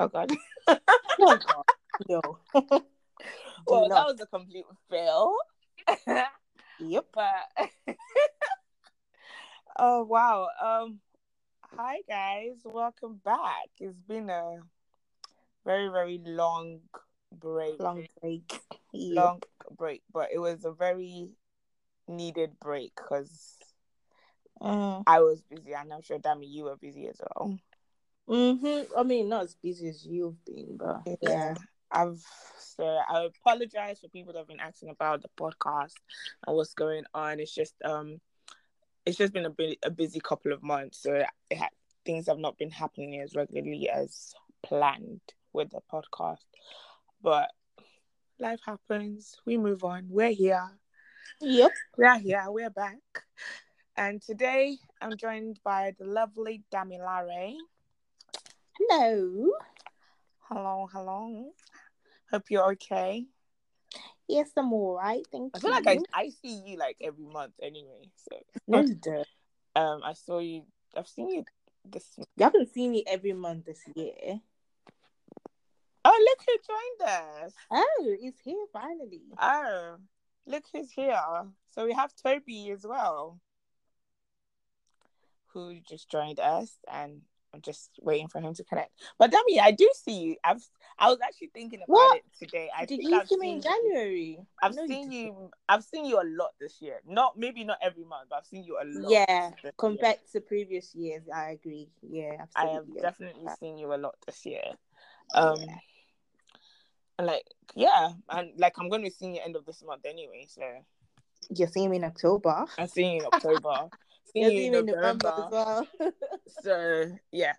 Oh God. No, God, no. well, that was a complete fail. Yep. but oh wow. Um hi guys, welcome back. It's been a very, very long break. Long break. Yep. long break, but it was a very needed break because Mm. I was busy and I'm sure Dami you were busy as well. Mm-hmm. I mean, not as busy as you've been, but yeah. I've so I apologize for people that have been asking about the podcast and what's going on. It's just um it's just been a a busy couple of months, so it ha- things have not been happening as regularly as planned with the podcast. But life happens. We move on. We're here. Yep. We're here. We're back. And today I'm joined by the lovely Damilare. Hello. Hello, hello. Hope you're okay. Yes, I'm all right. Thank I you. feel like I, I see you like every month anyway. So No, you don't. um I saw you I've seen you this You haven't seen me every month this year. Oh look who joined us. Oh, it's here finally. Oh look who's here. So we have Toby as well. Who just joined us and I'm just waiting for him to connect. But Dami, I do see you. I've I was actually thinking about What? it today. I did you I've see me in January? I've No, you seen didn't. you. I've seen you a lot this year. Not maybe not every month, but I've seen you a lot. Yeah, this year. compared to previous years, I agree. Yeah, I have definitely seen you a lot this year. Um, Yeah. and like yeah, and like I'm going to be seeing you end of this month anyway. So You're seeing me in October. I'm seeing you in October, You're seeing you in in November November. as well. So yeah,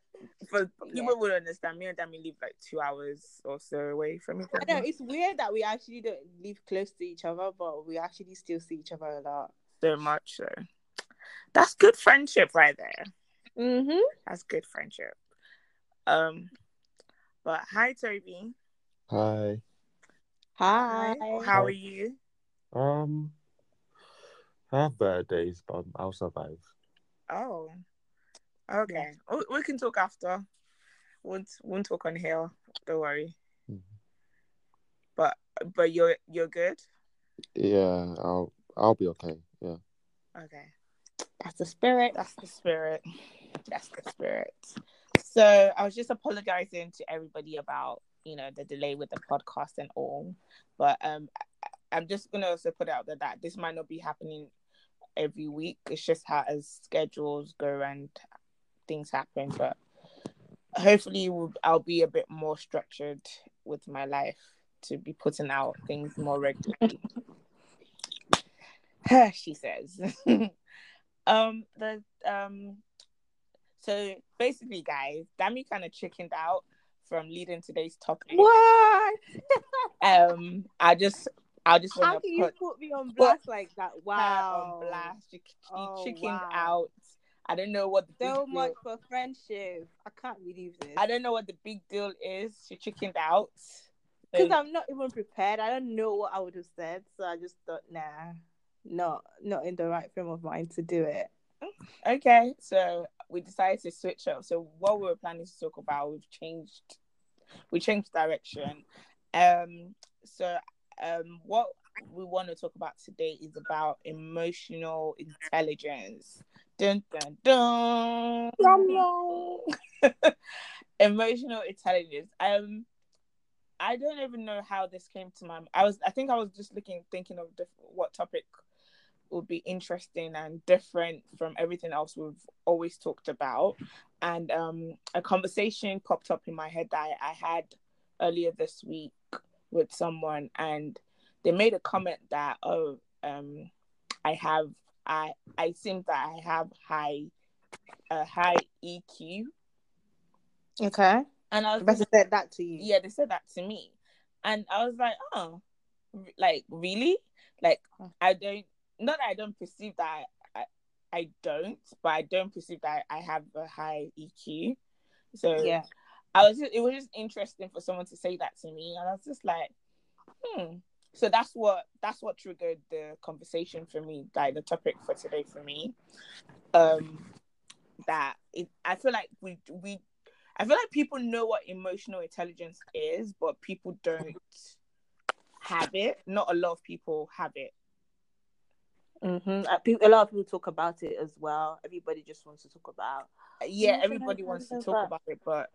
for Yeah. people would understand. Me and Dami live like two hours or so away from each other. I know other. it's weird that we actually don't live close to each other, but we actually still see each other a lot. So much so. That's good friendship right there. Mm-hmm. That's good friendship. Um, but hi Toby. Hi. Hi. How are you? Um, I have bad days, but I'll survive. Oh, okay. We, we can talk after. Won't won't talk on here. Don't worry. Mhm. But but you're you're good. Yeah, I'll I'll be okay. Yeah. Okay, That's the spirit. that's the spirit. That's the spirit. So I was just apologizing to everybody about you know the delay with the podcast and all, but um, I- I'm just gonna also put out there that this might not be happening every week. It's just how as schedules go and things happen, but hopefully we'll, I'll be a bit more structured with my life to be putting out things more regularly. she says. um the um so basically guys, Dami kind of chickened out from leading today's topic. What? Um I just I just How want to you put put me on blast like that? Wow. on blast. She, she Oh, chickened wow. out. I don't know what the So big much deal, for friendship. I can't believe this. I don't know what the big deal is. She chickened out. Because So- I'm not even prepared. I don't know what I would have said. So I just thought, nah, not not in the right frame of mind to do it. Okay, so we decided to switch up. So what we were planning to talk about, we've changed. We changed direction. Um. So um, what we want to talk about today is about emotional intelligence. Dun dun dun. emotional intelligence. Um. I don't even know how this came to my. I was. I think I was just looking, thinking of diff- what topic would be interesting and different from everything else we've always talked about. And um, a conversation popped up in my head that I, I had earlier this week with someone, and they made a comment that, oh, um, I have, I, I think that I have high, a high EQ, Okay. and I was said that to you. yeah, they said that to me, and I was like, oh, like really? Like I don't, not that I don't perceive that I, I don't, but I don't perceive that I have a high EQ. So Yeah. I was, just, it was just interesting for someone to say that to me, and I was just like, hmm. So that's what that's what triggered the conversation for me, like the topic for today for me. Um, that it, I feel like we we I feel like people know what emotional intelligence is, but people don't have it. Not a lot of people have it. Mm-hmm. A lot of people talk about it as well. Everybody just wants to talk about. Yeah, everybody wants to talk about it, but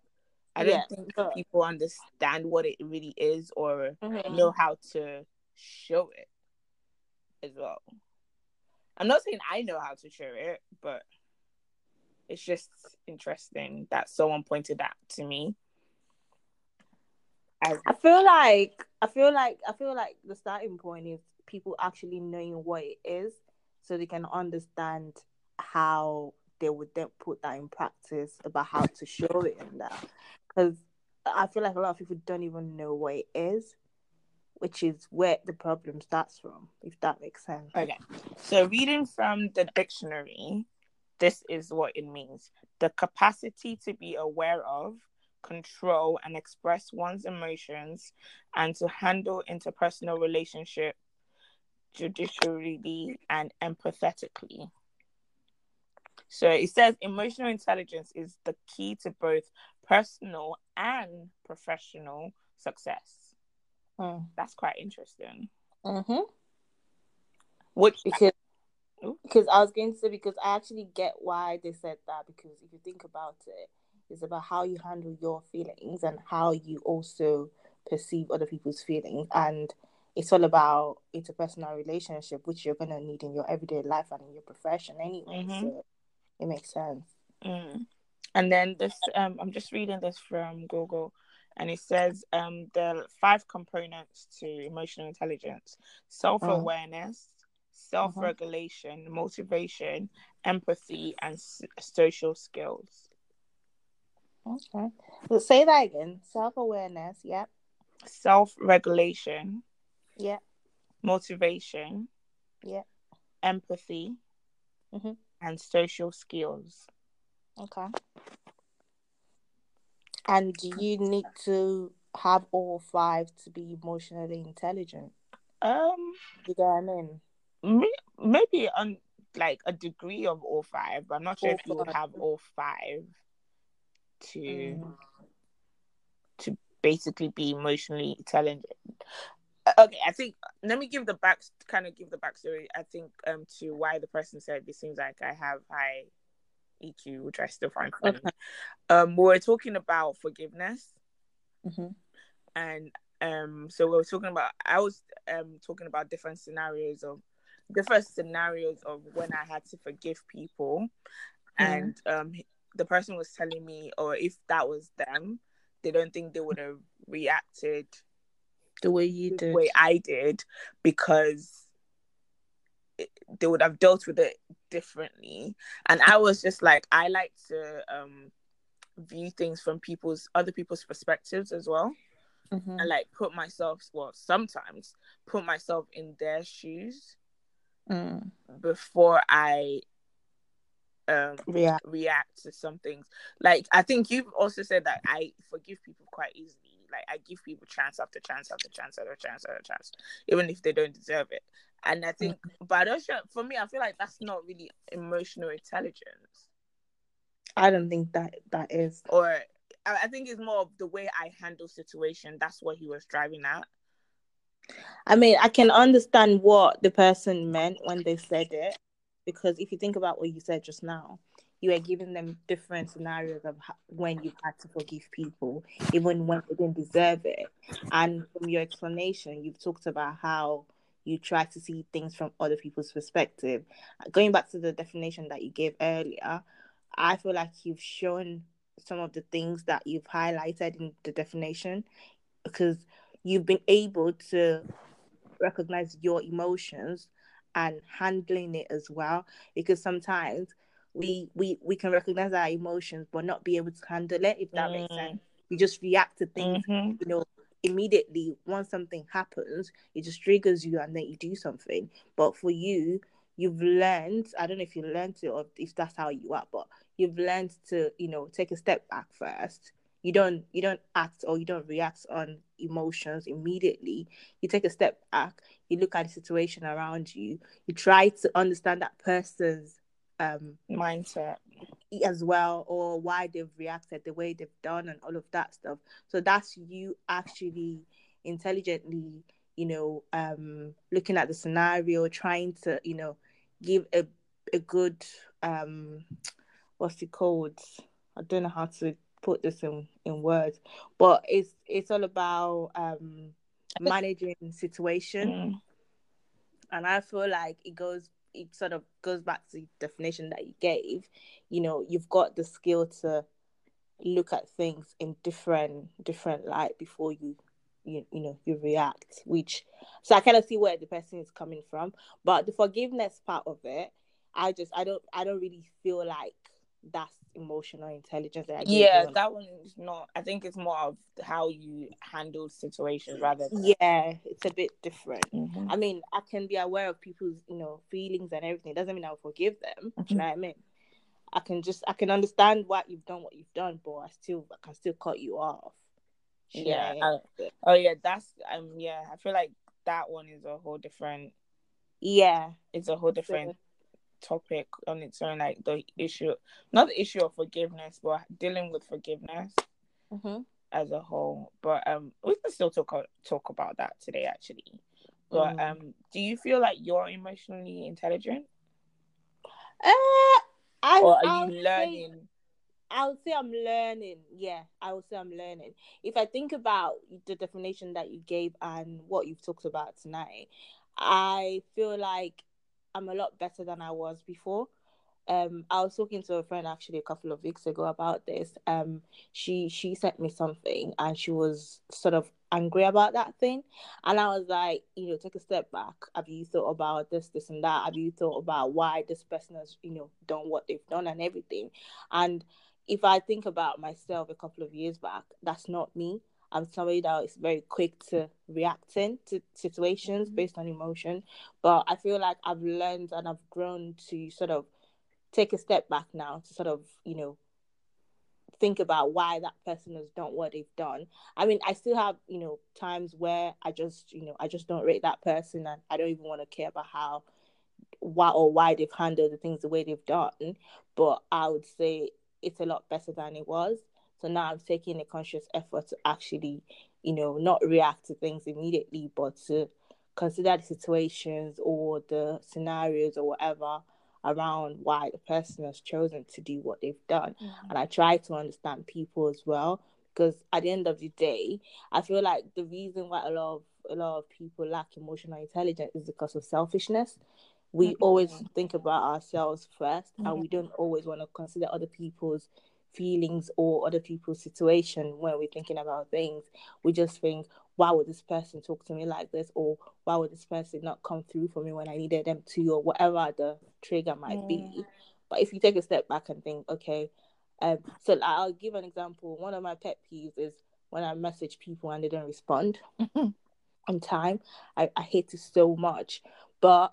I don't yeah, think but... people understand what it really is or mm-hmm. know how to show it as well. I'm not saying I know how to show it, but it's just interesting that someone pointed that to me. As... I feel like I feel like I feel like the starting point is people actually knowing what it is so they can understand how they would then put that in practice about how to show it in that. Because I feel like a lot of people don't even know what it is, which is where the problem starts from, if that makes sense. Okay. So reading from the dictionary, this is what it means the capacity to be aware of, control, and express one's emotions, and to handle interpersonal relationship judicially and empathetically. So it says emotional intelligence is the key to both personal and professional success. Hmm. That's quite interesting. Mm-hmm. Which because because I was going to say because I actually get why they said that because if you think about it, it's about how you handle your feelings and how you also perceive other people's feelings and it's all about interpersonal relationship which you're gonna need in your everyday life and in your profession anyway. Mm-hmm. So it makes sense. Mm. And then this um I'm just reading this from Google and it says um the five components to emotional intelligence self-awareness self regulation, mm-hmm. motivation, empathy, and s- social skills. Okay. Well, say that again. Self awareness. Yep. Self regulation. Yeah. Motivation. Yeah. Empathy. Mm-hmm. And social skills. Okay. And do you need to have all five to be emotionally intelligent? Um, you know what I mean? maybe on like a degree of all five, but I'm not sure all if you would have all five to mm. to basically be emotionally intelligent. Okay, I think let me give the back kind of give the backstory. I think um to why the person said it seems like I have high EQ, which I still find funny. Okay. Um, we we're talking about forgiveness, mm-hmm. and um, so we were talking about. I was um talking about different scenarios of different scenarios of when I had to forgive people, and um, the person was telling me, or if that was them, they don't think they would have reacted the way you did. the did, way I did, because it, they would have dealt with it differently. And I was just like, I like to um, view things from people's other people's perspectives as well. Mm-hmm. And like put myself, well, sometimes put myself in their shoes mm. before I um react. react to some things. Like I think you've also said that I forgive people quite easily. Like I give people chance after chance after chance after chance after chance, even if they don't deserve it. And I think, mm but I don't for me, I feel like that's not really emotional intelligence. I don't think that that is. Or I think it's more of the way I handle situation. That's what he was driving at. I mean, I can understand what the person meant when they said it, because if you think about what you said just now, you were giving them different scenarios of how, when you had to forgive people, even when they didn't deserve it. And from your explanation, you've talked about how you try to see things from other people's perspective. Going back to the definition that you gave earlier, I feel like you've shown some of the things that you've highlighted in the definition because you've been able to recognize your emotions and handling it as well because sometimes we we we can recognize our emotions but not be able to handle it if that mm. makes sense. We just react to things mm-hmm. you know immediately. Once something happens it just triggers you and then you do something. But for you you've learned i don't know if you learned it or if that's how you are but you've learned to you know take a step back first. You don't you don't act or you don't react on emotions immediately. You take a step back. You look at the situation around you. You try to understand that person's um mindset. as well or why they've reacted the way they've done and all of that stuff. So that's you actually intelligently you know um looking at the scenario trying to you know give a a good um what's it called? I don't know how to put this in in words but it's it's all about um managing situation. Mm. and i feel like it goes it sort of goes back to the definition that you gave you know you've got the skill to look at things in different different light before you you, you know you react which so i kind of see where the person is coming from but the forgiveness part of it i just i don't i don't really feel like that's emotional intelligence that I Yeah, that one is not. I think it's more of how you handle situations rather than. yeah it's a bit different Mhm. I mean, I can be aware of people's, you know, feelings and everything. It doesn't mean I'll forgive them. Do you know what I mean? I can just, I can understand why you've done what you've done, but I still, I can still cut you off. You Yeah, I? Oh yeah, that's um. Yeah, I feel like that one is a whole different. yeah. It's a whole different topic on its own. Like the issue, not the issue of forgiveness, but dealing with forgiveness hmm as a whole. But um, we can still talk talk about that today, actually. But Mm. um, do you feel like you're emotionally intelligent, Uh, I, or are I'll you say- learning? I would say I'm learning. Yeah, I would say I'm learning. If I think about the definition that you gave and what you've talked about tonight, I feel like I'm a lot better than I was before. Um, I was talking to a friend actually a couple of weeks ago about this. Um, she she sent me something and she was sort of angry about that thing, and I was like, you know, take a step back. Have you thought about this, this, and that? Have you thought about why this person has, you know, done what they've done and everything? And if I think about myself a couple of years back, that's not me. I'm somebody that is very quick to reacting to situations Mhm. based on emotion. But I feel like I've learned and I've grown to sort of take a step back now to sort of, you know, think about why that person has done what they've done. I mean, I still have, you know, times where I just, you know, I just don't rate that person and I don't even want to care about how why or why they've handled the things the way they've done. But I would say it's a lot better than it was. So now I'm taking a conscious effort to actually, you know, not react to things immediately, but to consider the situations or the scenarios or whatever around why the person has chosen to do what they've done. And I try to understand people as well. Because at the end of the day, I feel like the reason why a lot of a lot of people lack emotional intelligence is because of selfishness. We Mhm. always think about ourselves 1st and Mhm. we don't always want to consider other people's feelings or other people's situation when we're thinking about things. We just think, why would this person talk to me like this? Or why would this person not come through for me when I needed them to? Or whatever the trigger might be. But if you take a step back and think, okay, um, so I'll give an example. One of my pet peeves is when I message people and they don't respond on time. I, I hate it so much. But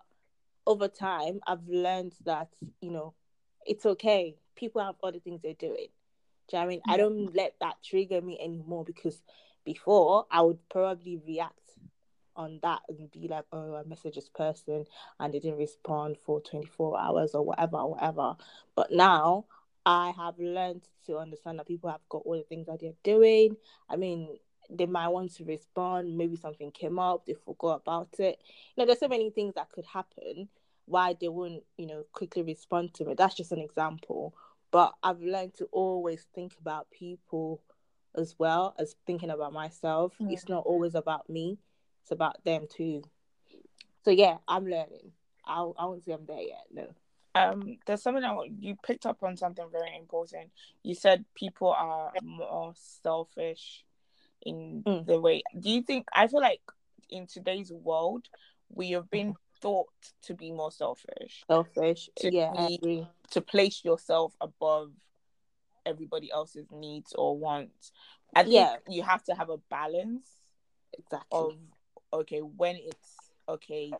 over time, I've learned that, you know, it's okay. People have other things they're doing. Do you know what I mean? I don't let that trigger me anymore because before I would probably react on that and be like, oh, I messaged this person and they didn't respond for 24 hours or whatever, whatever. But now I have learned to understand that people have got all the things that they're doing. I mean, they might want to respond. Maybe something came up, they forgot about it. You know, there's so many things that could happen why they wouldn't, you know, quickly respond to me. That's just an example. But I've learned to always think about people as well as thinking about myself. Mm. It's not always about me, it's about them too. So yeah, I'm learning. I I won't say I'm there yet. No. um there's something I, want- you picked up on something very important you said people are more selfish in Mm. the way do you think i feel like in today's world we have been thought to be more selfish Selfish. To yeah, I be- agree. to place yourself above everybody else's needs or wants i think Yeah. you have to have a balance Exactly. of okay when it's okay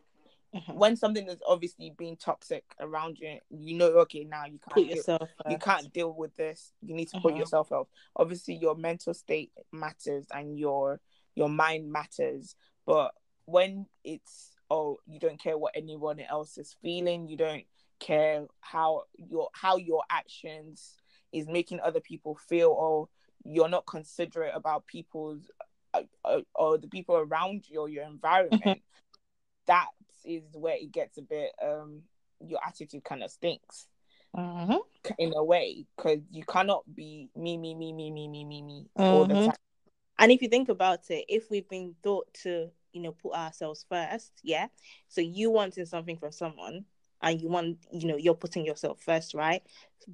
Mhm. when something is obviously being toxic around you you know okay now you can't Put deal- yourself you can't deal with this you need to put Mhm. yourself out obviously your mental state matters and your your mind matters but when it's oh you don't care what anyone else is feeling. You don't care how your how your actions is making other people feel or you're not considerate about people's uh, uh, or the people around you or your environment. That is where it gets a bit um your attitude kind of stinks. Mhm. in a way because you cannot be me me me me me me me me all the Mhm. time. And if you think about it, if we've been taught to, you know, put ourselves first, yeah. So you wanting something from someone and you want, you know, you're putting yourself first, right?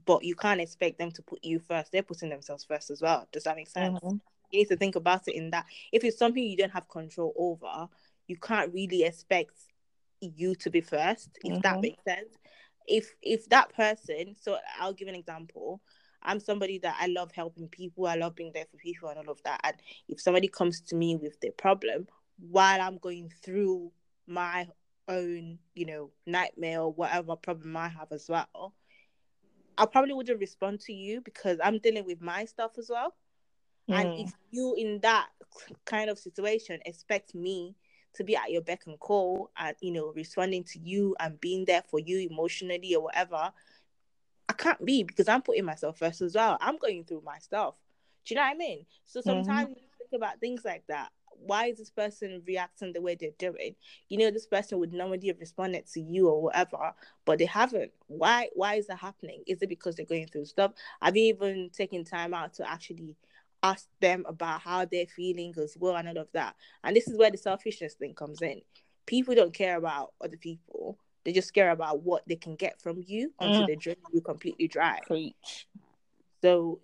But you can't expect them to put you first. They're putting themselves first as well. Does that make sense? Mhm. You need to think about it in that if it's something you don't have control over, you can't really expect you to be first, if that Mhm. makes sense. If if that person, so I'll give an example. I'm somebody that I love helping people, I love being there for people and all of that. And if somebody comes to me with their problem while I'm going through my own, you know, nightmare or whatever problem I have as well, I probably wouldn't respond to you because I'm dealing with my stuff as well. And Mm. if you in that kind of situation expect me to be at your beck and call and you know responding to you and being there for you emotionally or whatever, I can't be because I'm putting myself first as well. I'm going through my stuff. Do you know what I mean? So sometimes you think about things like that. Why is this person reacting the way they're doing? You know, this person would normally have responded to you or whatever, but they haven't. Why? Why is that happening? Is it because they're going through stuff? Have you even taken time out to actually ask them about how they're feeling as well and all of that? And this is where the selfishness thing comes in. People don't care about other people. They just care about what they can get from you until Mm. they drain you completely dry. preach So,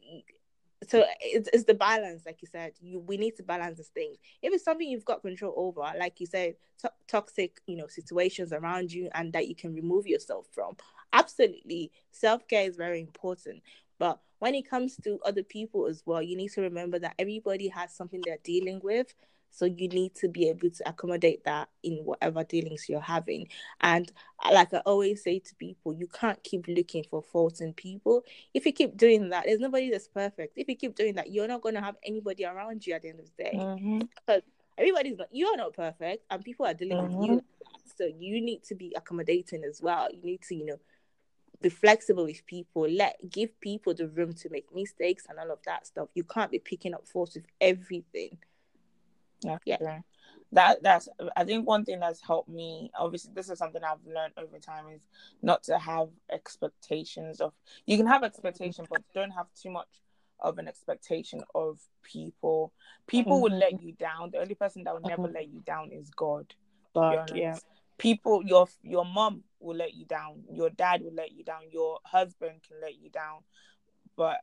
so it's, it's the balance, like you said. You we need to balance these things If it's something you've got control over, like you said, to- toxic, you know, situations around you, and that you can remove yourself from, absolutely, self care is very important. But when it comes to other people as well, you need to remember that everybody has something they're dealing with. So you need to be able to accommodate that in whatever dealings you're having. And like I always say to people, you can't keep looking for faults in people if you keep doing that, there's nobody that's perfect. If you keep doing that, you're not going to have anybody around you at the end of the day. Mhm. Everybody's not, you're not perfect, and people are dealing with you. Mhm. that. So you need to be accommodating as well. You need to, you know, be flexible with people. Let give people the room to make mistakes and all of that stuff. You can't be picking up faults with everything. Yeah, Yeah. That that's I think one thing that's helped me. Obviously, this is something I've learned over time is not to have expectations of. You can have expectation, but don't have too much of an expectation of people. People will let you down. The only person that will never Mhm. let you down is God. But yeah, People, your your mom will let you down. Your dad will let you down. Your husband can let you down, but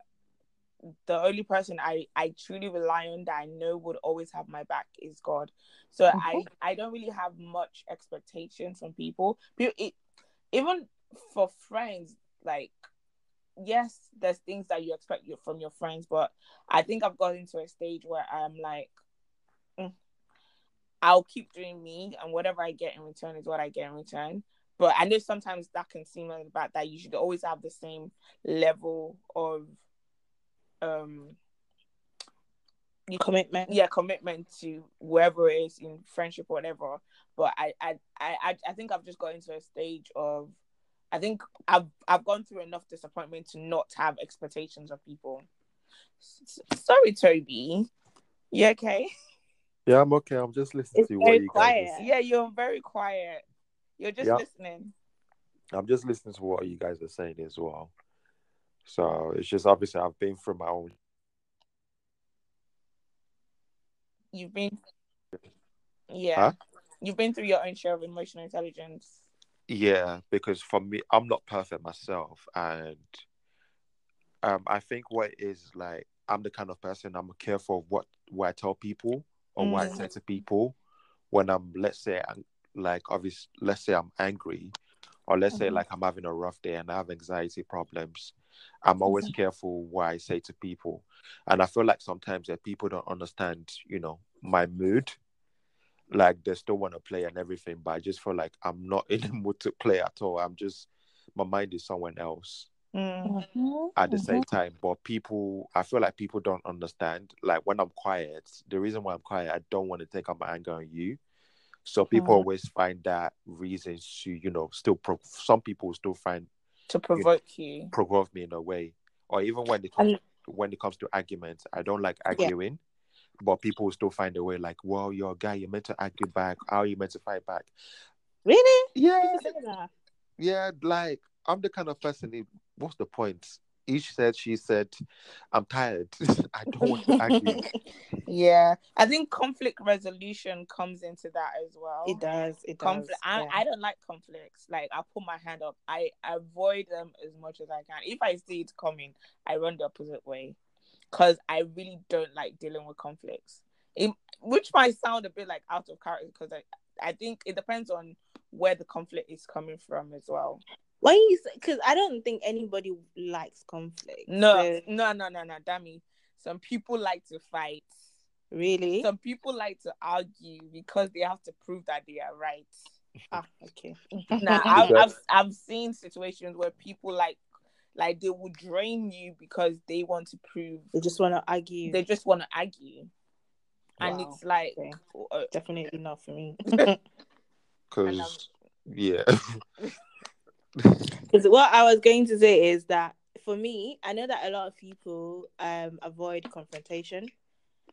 the only person I I truly rely on that I know would always have my back is God. So I I don't really have much expectation from people. People it, even for friends, like yes, there's things that you expect you from your friends, but I think I've gotten to a stage where I'm like, mm, I'll keep doing me, and whatever I get in return is what I get in return. But I know sometimes that can seem like that you should always have the same level of um commitment. yeah commitment to whoever it is in friendship or whatever but I, I i i I think i've just got into a stage of i think i've i've gone through enough disappointment to not have expectations of people S- sorry toby you okay Yeah, I'm okay. I'm just listening It's to what very you guys. quiet. Are, yeah you're very quiet you're just Yeah. listening I'm just listening to what you guys are saying as well. So it's just obviously I've been through my own. you've been yeah Huh? you've been through your own share of emotional intelligence Yeah, because for me, I'm not perfect myself, and um, I think what is like I'm the kind of person I'm careful of what what I tell people or what I Mm. say to people when I'm let's say I'm like obviously let's say I'm angry or let's say Mhm. like I'm having a rough day and I have anxiety problems. I'm always careful what I say to people, and I feel like sometimes that people don't understand, you know, my mood. Like they still want to play and everything, but I just feel like I'm not in the mood to play at all. I'm just my mind is somewhere else Mm. Mhm, at the mhm. same time. But people, I feel like people don't understand. Like when I'm quiet, the reason why I'm quiet, I don't want to take out my anger on you. So people Mhm. always find that reasons to, you know, still. Pro- some people still find to provoke you. provoke me in a way. Or even when it comes when it comes to arguments, I don't like arguing. But people still find a way like, well, you're a guy, you're meant to argue back. How are you meant to fight back? Really? Yeah, People say that? yeah, like I'm the kind of person. Who, what's the point? Each said, she said, I'm tired. I don't want to argue. Yeah, I think conflict resolution comes into that as well. It does. It does. I, yeah. I don't like conflicts. Like I put my hand up. I avoid them as much as I can. If I see it coming, I run the opposite way, because I really don't like dealing with conflicts. It, which might sound a bit like out of character, because I I think it depends on where the conflict is coming from as well. When you because I don't think anybody likes conflict. No, So, no, no, no, no. Dami. Some people like to fight. really. Some people like to argue because they have to prove that they are right. ah, okay. now I've, I've I've seen situations where people like like they will drain you because they want to prove They just want to argue. they just want to argue and Wow. it's like Okay. uh, Definitely not for me. Because, yeah. Because what I was going to say is that for me, I know that a lot of people um avoid confrontation.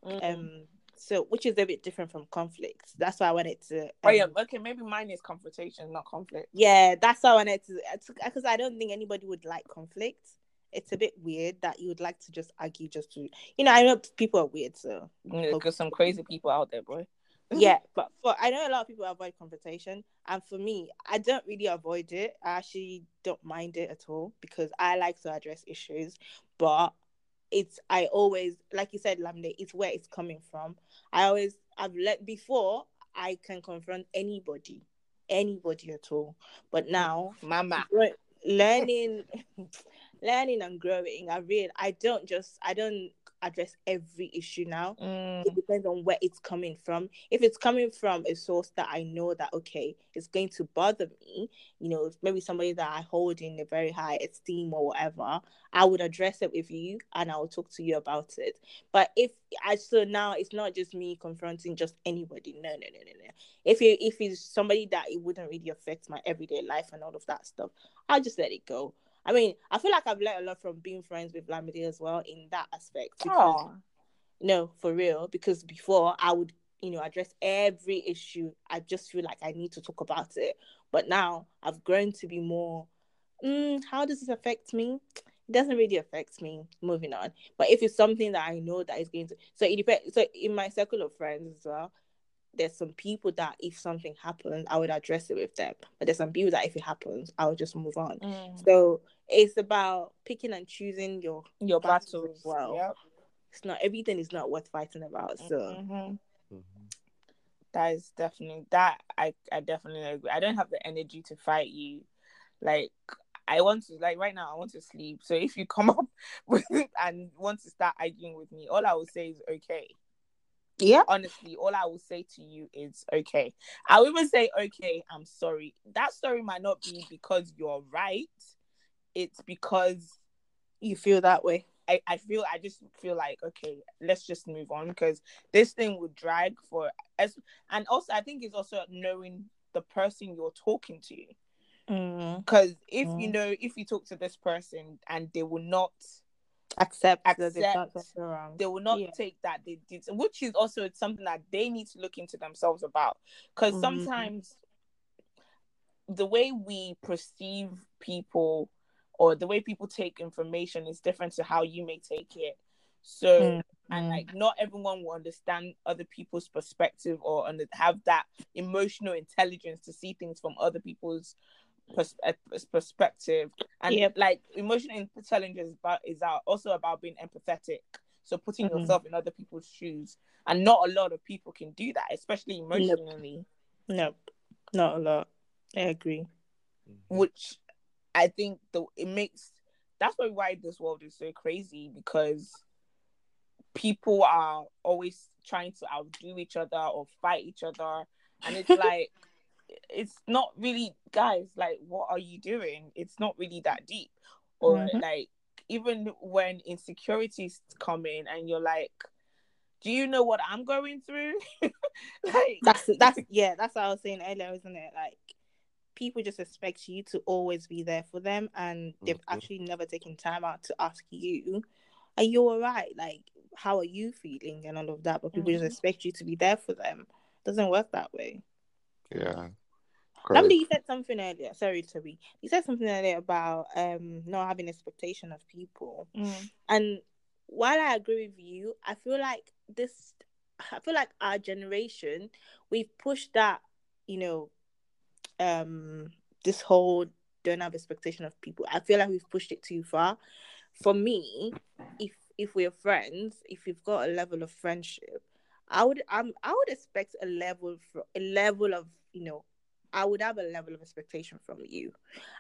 mm. Um, so which is a bit different from conflict. That's why I wanted to. Um, oh yeah okay maybe mine is confrontation not conflict yeah, that's why I wanted to. Because I don't think anybody would like conflict. It's a bit weird that you would like to just argue just to, you know. I know people are weird, so because some crazy people out there boy yeah but for i know a lot of people avoid confrontation and for me i don't really avoid it. I actually don't mind it at all because i like to address issues but it's i always like you said Lamide it's where it's coming from. I always i've let before i can confront anybody anybody at all but now mama. Learning learning and growing i real i don't just i don't address every issue now Mm, it depends on where it's coming from. If it's coming from a source that I know that okay, it's going to bother me, you know, maybe somebody that I hold in a very high esteem or whatever, I would address it with you and I will talk to you about it. But if I so now it's not just me confronting just anybody. No, no, no, no, no. If you if it's somebody that it wouldn't really affect my everyday life and all of that stuff, I'll just let it go. I mean, I feel like I've learned a lot from being friends with Lamide as well in that aspect. because- aw. no, for real. Because before I would, you know, address every issue. I just feel like I need to talk about it. But now I've grown to be more. Mm, how does this affect me? It doesn't really affect me. Moving on. But if it's something that I know that is going to, so it depends. So in my circle of friends as well, there's some people that if something happens, I would address it with them. But there's some people that if it happens, I would just move on. Mm. So it's about picking and choosing your. your battles battles as well. Yep. It's not everything is not worth fighting about. So. Mhm. Mhm. that is definitely that I, I definitely agree. I don't have the energy to fight you. Like I want to like right now I want to sleep. So if you come up with and want to start arguing with me, all I will say is okay. Yeah. Honestly, all I will say to you is okay. I'll even say okay, I'm sorry. That story might not be because you're right. It's because You feel that way. I, I feel I just feel like okay, let's just move on because this thing would drag for as and also I think it's also knowing the person you're talking to Mm. because if you Mm. know if you talk to this person and they will not Accept, that Accept. something wrong. they will not Yeah. take that they did which is also something that they need to look into themselves about because Mhm. sometimes the way we perceive people or the way people take information is different to how you may take it so Mm, and like not everyone will understand other people's perspective or have that emotional intelligence to see things from other people's pers- uh, perspective and Yep. like emotional intelligence is about is out- also about being empathetic so putting Mhm. yourself in other people's shoes and not a lot of people can do that especially emotionally Nope. Not a lot. I agree. Mhm. which i think the it makes that's probably why this world is so crazy because people are always trying to outdo each other or fight each other and it's like it's not really guys like what are you doing it's not really that deep or Mhm. like even when insecurities come in and you're like do you know what i'm going through like That's that's yeah. That's what I was saying earlier, isn't it? Like people just expect you to always be there for them and they've Mhm. actually never taken time out to ask you, are you all right? Like, how are you feeling and all of that? But people Mhm. just expect you to be there for them. doesn't work that way. Yeah. Lovely, you said something earlier. Sorry, Toby. You said something earlier about um not having expectation of people. Mm. And while I agree with you, I feel like this I feel like our generation, we've pushed that, you know, um this whole don't have expectation of people. I feel like we've pushed it too far. For me, if if we're friends, if we've got a level of friendship, I would um I would expect a level for a level of, you know, I would have a level of expectation from you.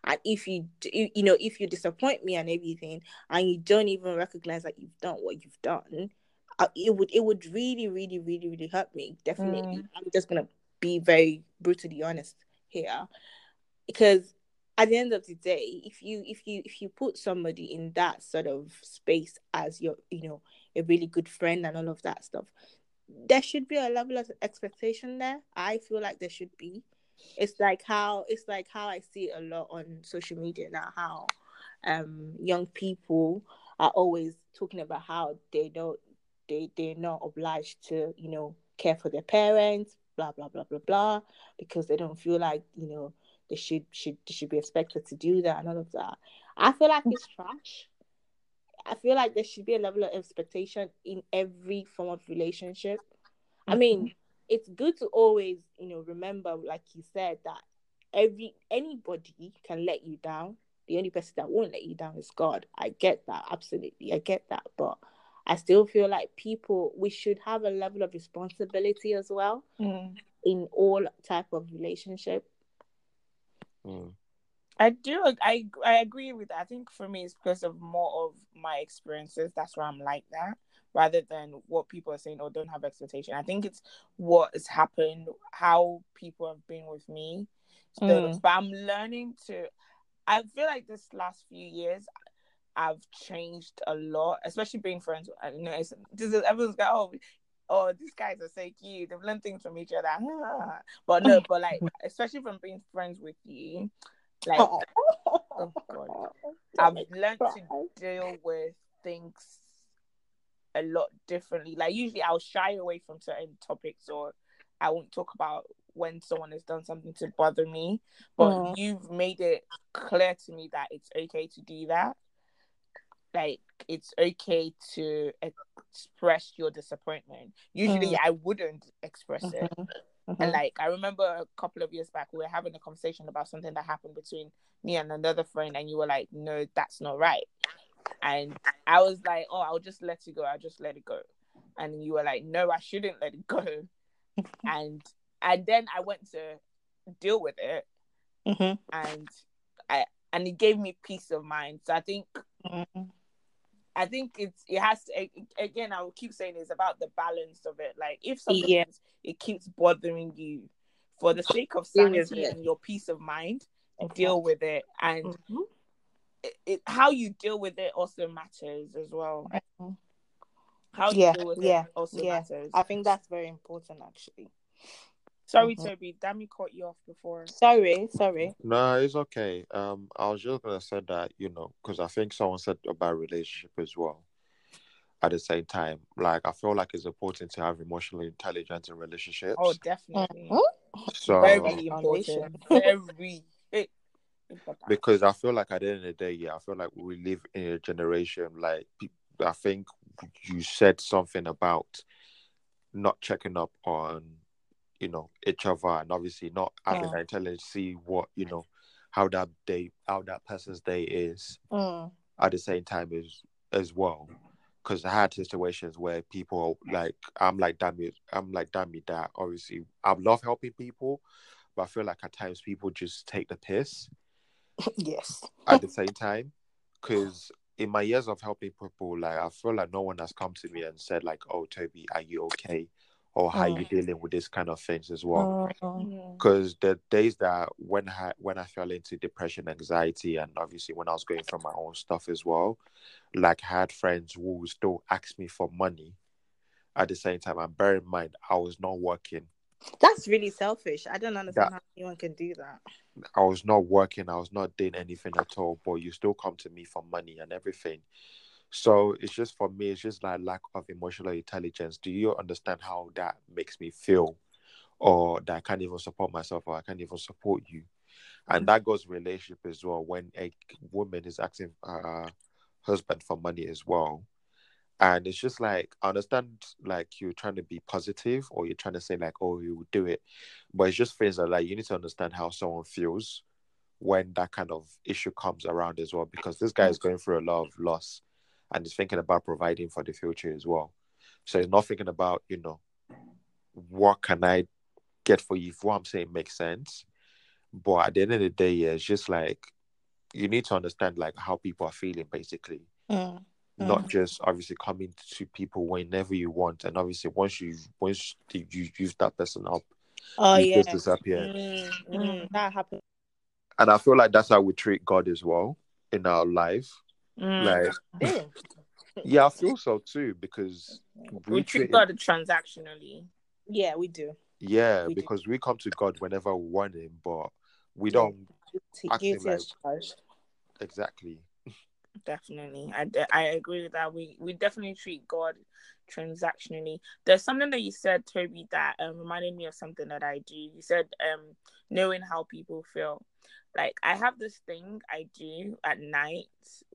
And if you you know, if you disappoint me and everything, and you don't even recognize that you've done what you've done, uh, it would it would really, really, really, really hurt me. Definitely, Mm. I'm just gonna be very brutally honest here, because at the end of the day, if you if you if you put somebody in that sort of space as your you know a really good friend and all of that stuff, there should be a level of expectation there. I feel like there should be. It's like how it's like how I see a lot on social media now. How um young people are always talking about how they don't they they're not obliged to you know care for their parents blah blah blah blah blah because they don't feel like you know they should should they should be expected to do that and all of that. I feel like it's trash. I feel like there should be a level of expectation in every form of relationship. I mean it's good to always you know remember like you said that every anybody can let you down the only person that won't let you down is god i get that absolutely i get that but i still feel like people we should have a level of responsibility as well Mm. in all type of relationship Mm. I do. I I agree with that. I think for me, it's because of more of my experiences. That's why I'm like that, rather than what people are saying or don't have expectation. I think it's what has happened, how people have been with me. So, Mm. but I'm learning to. I feel like this last few years, I've changed a lot, especially being friends. I know it's, this is everyone's like, oh, oh, these guys are so cute. They've learned things from each other. But no, but like, especially from being friends with you, like, Oh. oh God. I've learned to deal with things a lot differently. Like usually I'll shy away from certain topics or I won't talk about when someone has done something to bother me. But Mm. you've made it clear to me that it's okay to do that. Like it's okay to express your disappointment. Usually Mm. I wouldn't express it. Mhm. And like I remember a couple of years back, we were having a conversation about something that happened between me and another friend, and you were like, "No, that's not right." And I was like, "Oh, I'll just let it go. I'll just let it go." And you were like, "No, I shouldn't let it go." and and then I went to deal with it, Mhm. and I and it gave me peace of mind. So I think Mhm. I think it's it has to again. I will keep saying it's about the balance of it. Like if something Yeah. is- it keeps bothering you, for the sake of sanity it. and your peace of mind, Okay. deal with it. And Mhm. It, it, how you deal with it also matters as well. How you Yeah, deal with yeah, it also yeah. matters. I think that's very important, actually. Sorry, Mhm. Toby. Damn, caught you off before. Sorry, sorry. No, it's okay. Um, I was just gonna say that you know, because I think someone said about relationship as well. At the same time, like I feel like it's important to have emotional intelligence in relationships. Oh, definitely. Mhm. so Very important. Very important. because I feel like at the end of the day, yeah, I feel like we live in a generation like I think you said something about not checking up on you know each other and obviously not having that intelligence see what you know how that day how that person's day is Mm. at the same time as as well because I had situations where people like I'm like damn it I'm like damn it that obviously I love helping people but I feel like at times people just take the piss yes. at the same time because in my years of helping people like i feel like no one has come to me and said like oh toby are you okay or how are you dealing with this kind of things as well Mm. Mm. because the days that when i when i fell into depression anxiety and obviously when i was going through my own stuff as well like I had friends who still ask me for money at the same time and bear in mind i was not working That's really selfish. I don't understand how anyone can do that. I was not working, I was not doing anything at all, but you still come to me for money and everything. So it's just for me, it's just like lack of emotional intelligence. Do you understand how that makes me feel? Or that I can't even support myself or I can't even support you. And that goes relationship as well. When a woman is asking her husband for money as well. And it's just like I understand like you're trying to be positive or you're trying to say like, oh, you will do it. But it's just things that like you need to understand how someone feels when that kind of issue comes around as well. Because this guy is going through a lot of loss and he's thinking about providing for the future as well. So he's not thinking about, you know, what can I get for you if what I'm saying makes sense. But at the end of the day, yeah, it's just like you need to understand like how people are feeling basically. Mm. Not Mm. just obviously coming to people whenever you want, and obviously once you once you you use that person up, Oh you yeah. just disappear. Mm, mm, Mm. that happened. And I feel like that's how we treat God as well in our life. Mm. Like, yeah, I feel so too because we treat treat God transactionally. Yeah, we do. Yeah, We do. because we come to God whenever we want Him, but we don't Guilty, Acting guilty exactly. Definitely, I, de- I agree with that. We we definitely treat God transactionally. There's something that you said, Toby, that um, reminded me of something that I do. You said um, knowing how people feel. Like I have this thing I do at night.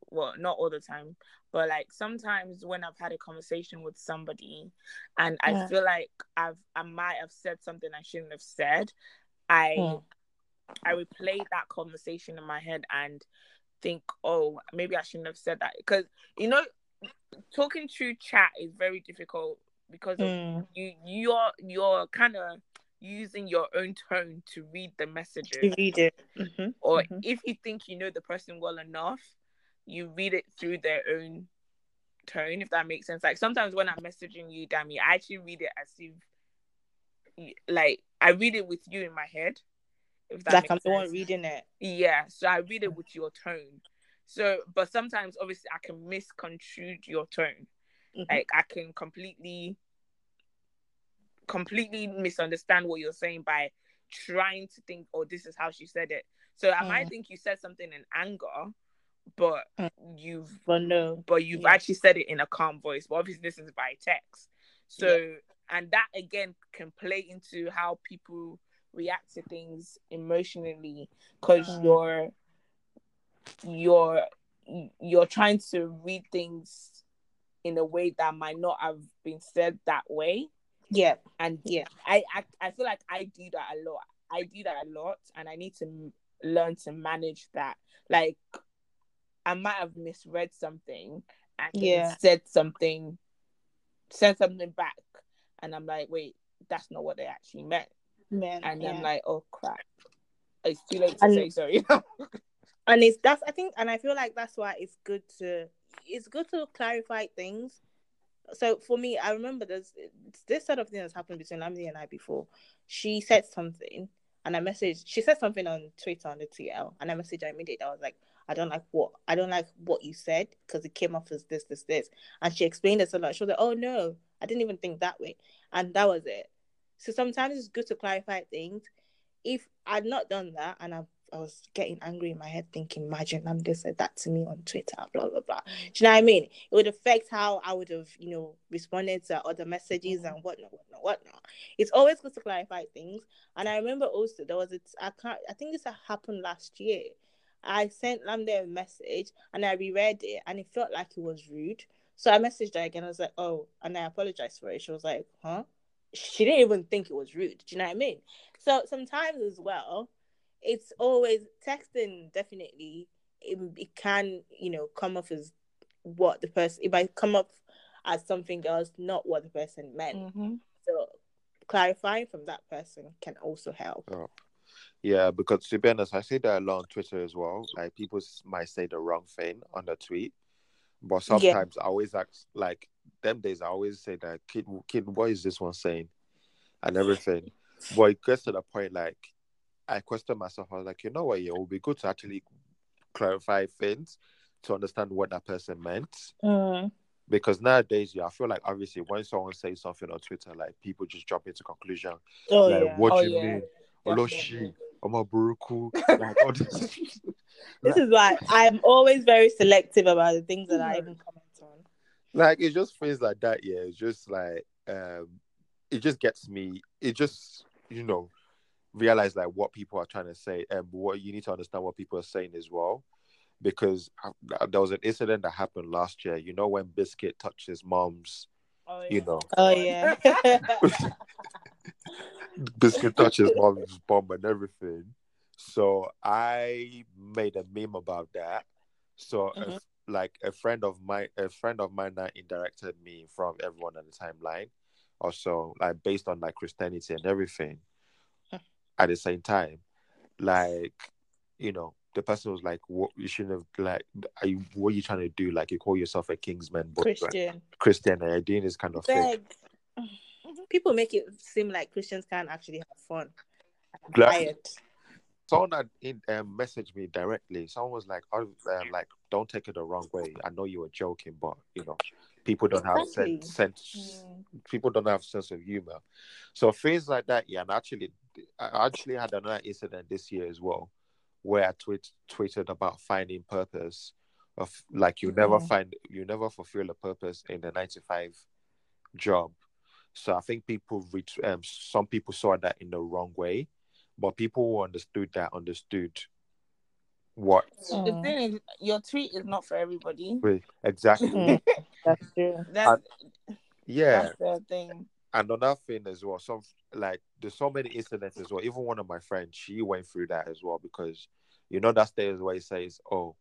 Well, not all the time, but like sometimes when I've had a conversation with somebody, and I Yeah. feel like I've I might have said something I shouldn't have said. I Mm. I replay that conversation in my head and think, oh, maybe I shouldn't have said that because you know, talking through chat is very difficult because of Mm. you you're you're kind of using your own tone to read the messages You read it. Mhm, or mhm. if you think you know the person well enough you read it through their own tone if that makes sense like sometimes when i'm messaging you Dami, i actually read it as if like i read it with you in my head if that Like I'm the one reading it. Yeah, so I read it with your tone. So, but sometimes obviously I can misconstrue your tone. Mhm. Like I can completely, completely misunderstand what you're saying by trying to think, oh, this is how she said it. So I might Mm. think you said something in anger, but Mm. you've But no. but you've Yeah. actually said it in a calm voice. But obviously, this is by text. So, and that again can play into how people react to things emotionally because Mm. you're you're you're trying to read things in a way that might not have been said that way. Yeah. And Yeah. I, I I feel like I do that a lot. I do that a lot, and I need to m- learn to manage that. Like, I might have misread something and Yeah. said something, said something back, and I'm like, wait, that's not what they actually meant. Man. And yeah. I'm like, oh crap, it's too late to And- say sorry. and it's that's I think and I feel like that's why it's good to it's good to clarify things. So for me, I remember there's this sort of thing that's happened between Lamide and I before. She said something and I messaged she said something on Twitter on the TL and I messaged her immediately. I was like, I don't like what I don't like what you said because it came off as this, this, this. And she explained it so much. She was like, Oh no, I didn't even think that way. And that was it. So sometimes it's good to clarify things. If I'd not done that and I I was getting angry in my head, thinking, imagine Lamide said that to me on Twitter, blah blah blah. Do you know what I mean? It would affect how I would have, you know, responded to other messages and whatnot, whatnot, whatnot. It's always good to clarify things. And I remember also there was a I can't I think this happened last year. I sent Lamide a message and I reread it and it felt like it was rude. So I messaged her again. I was like, oh, and I apologized for it. She was like, huh? She didn't even think it was rude. Do you know what I mean? So sometimes as well, it's always texting definitely it, it can you know come off as what the person it might come up as something else not what the person meant Mhm. so clarifying from that person can also help Oh. Yeah, because to be honest, I see that a lot on Twitter as well. Like people might say the wrong thing on the tweet, but sometimes I always ask, like them days, I always say that kid, kid, what is this one saying, and everything. But it gets to the point like I question myself. I was like, you know what? Yeah, it would be good to actually clarify things to understand what that person meant. Mm. because nowadays, yeah, I feel like obviously when someone says something on Twitter, like people just jump into conclusion. Oh like, yeah. what Oh, do you yeah. mean? Oloshi, Omaburuku, like all this. This is why I'm always very selective about the things that I even on. Like it's just things like that. Yeah, it's just like um, it just gets me. It just you know realize like what people are trying to say and what you need to understand what people are saying as well. Because uh, there was an incident that happened last year. You know when Biscuit touched his mom's, Oh, you know, Oh yeah. Biscuit touches mom's bum and everything. So I made a meme about that. So a Mhm. f- like a friend of mine, a friend of mine that indirected me from everyone on the timeline. Also, like based on like Christianity and everything. At the same time, like you know, the person was like, "What you shouldn't have like, are you, what are you trying to do? Like, you call yourself a Kingsman, but like, Christian. Christian, and you're doing this kind of thing." People make it seem like Christians can't actually have fun. I'm Glad- tired. Someone that in, um, messaged me directly. Someone was like, oh, uh, "Like, don't take it the wrong way. I know you were joking, but you know, people don't Exactly. have sense. sense Mm. People don't have sense of humor. So things like that. Yeah, and actually, I actually had another incident this year as well, where I tweet, tweeted about finding purpose. Of like, you never Mhm. find, you never fulfill a purpose in the nine to five job. So I think people reach. Um, some people saw that in the wrong way but people who understood that understood what The Mm. thing is, your tweet is not for everybody. exactly Mm. That's true. That's, yeah that's the thing. and another thing as well some like there's so many incidents as well even one of my friends she went through that as well because you know that stage where he says oh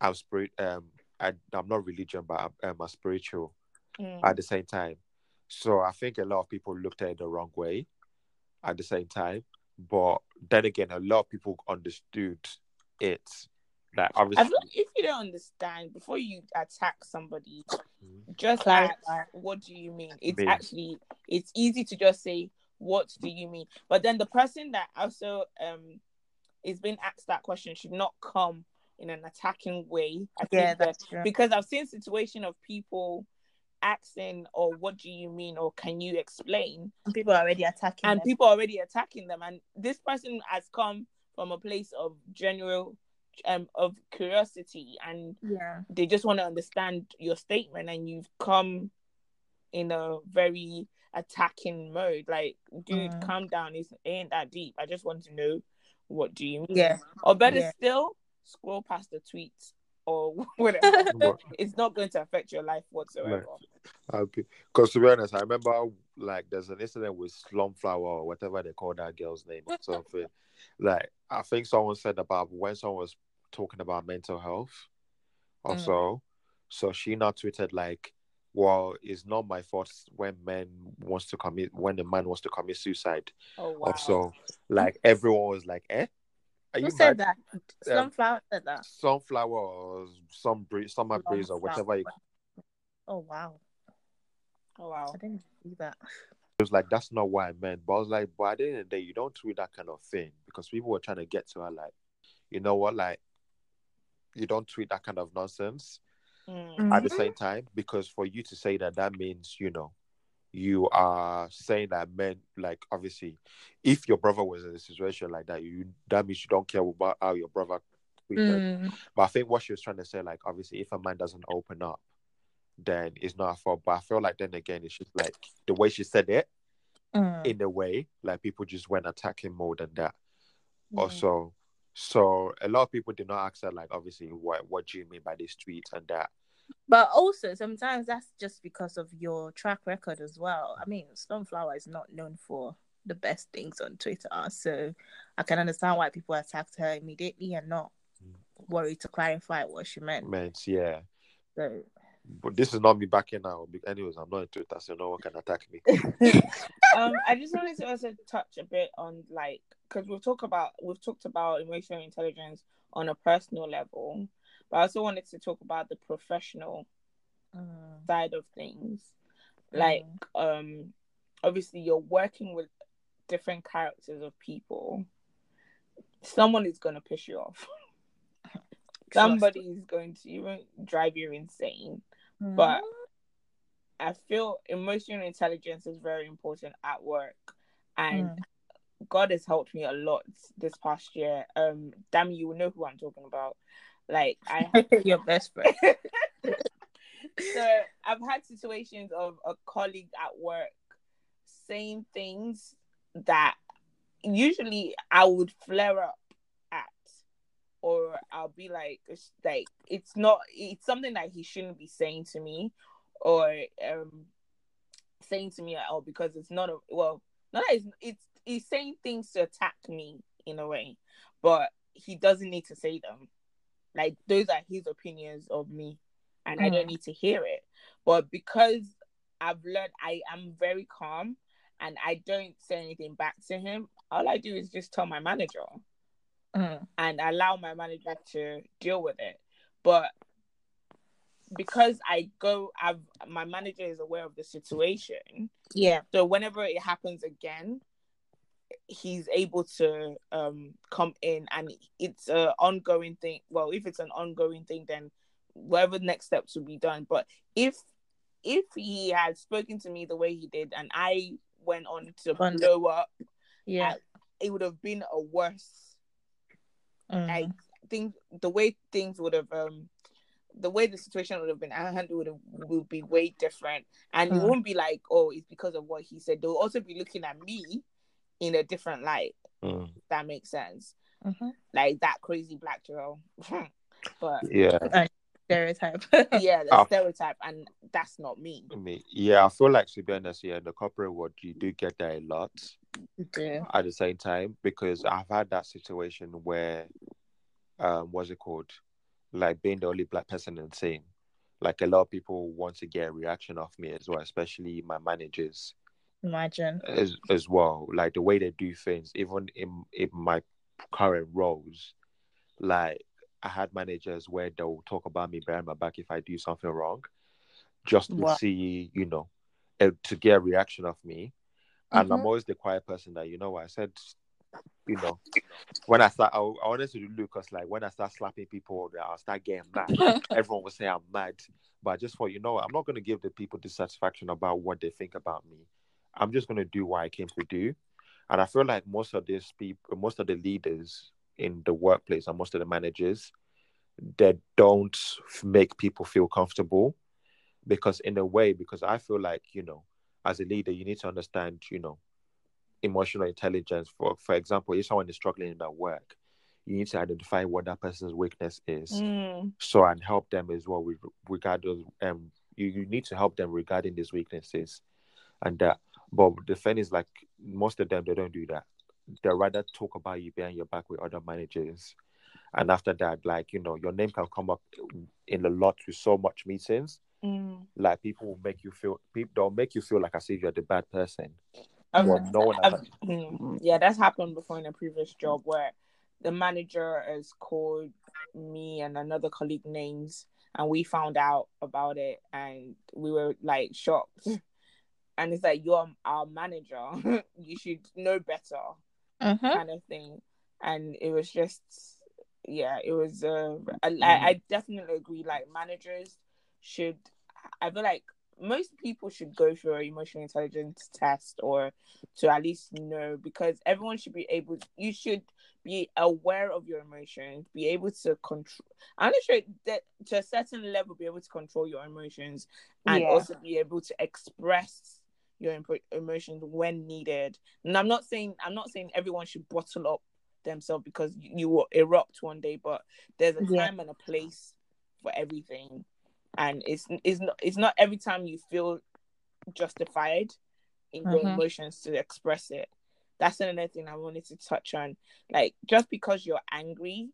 i'm spirit um I, i'm not religion but i'm, I'm a spiritual Mm. at the same time so i think a lot of people looked at it the wrong way at the same time but then again a lot of people understood it like I obviously feel like if you don't understand before you attack somebody, Mhm. just Clarify. ask, "What do you mean?" It's Mean. actually it's easy to just say, "What do you mean?" But then the person that also um is being asked that question should not come in an attacking way. I Yeah, think that true. because I've seen situation of people asking, "Or what do you mean?" or "Can you explain?" and People are already attacking and them. people are already attacking them and this person has come from a place of general um of curiosity and yeah. they just want to understand your statement and you've come in a very attacking mode like dude Mm. calm down it ain't that deep i just want to know what do you mean Yeah. or better Yeah. still scroll past the tweets or whatever it's not going to affect your life whatsoever Okay. Because to be honest, I remember like there's an incident with Slumflower or whatever they call that girl's name or something. like I think someone said about when someone was talking about mental health or Mm. so. So she now tweeted like, Well, it's not my fault when men wants to commit when the man wants to commit suicide. oh wow Also, like everyone was like, Eh? Are Who you said that? Sunflower said that. Sunflower or some breeze, summer breeze or whatever you Oh wow. oh wow I didn't see that. It was like that's not what I meant. But I was like, but at the end of the day, you don't tweet that kind of thing because people were trying to get to her like, you know what, like you don't tweet that kind of nonsense Mm. at the same time because for you to say that that means you know you are saying that men like obviously if your brother was in a situation like that you that means you don't care about how your brother. Mm. But I think what she was trying to say like obviously if a man doesn't open up then it's not her fault. But I feel like then again it's just like the way she said it Mm. in a way, like people just went attacking more than that. Mm. Also, so a lot of people did not ask her, like, obviously, what what do you mean by this tweet and that? But also sometimes that's just because of your track record as well. I mean, Sunflower is not known for the best things on Twitter, so I can understand why people attacked her immediately and not worried to clarify what she meant. Meant, yeah. So But this is not me backing out. Anyways, I'm not on Twitter, so no one can attack me. um, I just wanted to also touch a bit on like because we've talked about we've talked about emotional intelligence on a personal level, but I also wanted to talk about the professional mm, side of things. Like, um, obviously you're working with different characters of people. Someone is gonna piss you off. Somebody is going to even drive you insane. Mm. But I feel emotional intelligence is very important at work, and Mm. God has helped me a lot this past year. Um, Dami, you will know who I'm talking about. Like I Your best friend. so I've had situations of a colleague at work saying things that usually I would flare up at, or I'll be like, it's like it's not, it's something that he shouldn't be saying to me, or um, saying to me at all because it's not a well, not that it's it's he's saying things to attack me in a way, but he doesn't need to say them. Like those are his opinions of me, and I don't Mm. need to hear it. But because I've learned, I am very calm, and I don't say anything back to him. All I do is just tell my manager Mm. and allow my manager to deal with it. But because I go, I've my manager is aware of the situation, Yeah. so whenever it happens again, he's able to um come in and it's an ongoing thing. Well, if it's an ongoing thing, then whatever next steps will be done. But if if he had spoken to me the way he did and I went on to On- blow up, Yeah. it would have been a worse Mm. I think the way things would have um the way the situation would have been handled would have would be way different. And it Mm. won't be like, oh, it's because of what he said. They'll also be looking at me in a different light. Mm. if That makes sense. Mhm. Like that crazy black girl. but Yeah. Stereotype. yeah, the Oh. stereotype and that's not me. I mean, yeah, I feel like to be honest, yeah, in the corporate world, you do get that a lot Yeah. at the same time because I've had that situation where, um, what's it called, like being the only black person in the team. Like a lot of people want to get a reaction off me as well, especially my managers Imagine. as as well. Like the way they do things, even in in my current roles, like I had managers where they'll talk about me behind my back if I do something wrong, just to Wow. see, you know, eh, to get a reaction of me. And I'm Mhm. always the quiet person that you know. I said, you know, when I start, I, to do Lucas like when I start slapping people, I'll start getting mad. Everyone will say I'm mad, but I just thought, you know, I'm not going to give the people dissatisfaction about what they think about me. I'm just going to do what I came to do. And I feel like most of these people, most of the leaders in the workplace and most of the managers, they don't make people feel comfortable because, in a way, because I feel like, you know, as a leader, you need to understand, you know, emotional intelligence. For for example, if someone is struggling in their work, you need to identify what that person's weakness is Mm, so and help them as well with regard those um you, you need to help them regarding these weaknesses and that but the thing is like most of them they don't do that they rather talk about you behind your back with other managers and after that like you know your name can come up in a lot with so much meetings mm. like people will make you feel people they'll make you feel like as if you're the bad person I've- well no one has, I've- mm, yeah, that's happened before in a previous job where the manager has called me and another colleague names, and we found out about it, and we were like shocked. And it's like you're our manager, you should know better, Mhm. kind of thing. And it was just, yeah, it was. Uh, I, I definitely agree. Like managers should, I feel like most people should go through an emotional intelligence test or to at least know because everyone should be able you should be aware of your emotions be able to control i'm not sure that to a certain level be able to control your emotions and Yeah. also be able to express your emo- emotions when needed and i'm not saying i'm not saying everyone should bottle up themselves because you, you will erupt one day but there's a Yeah. time and a place for everything and it's it's not it's not every time you feel justified in your Mhm. emotions to express it. That's another thing I wanted to touch on. Like just because you're angry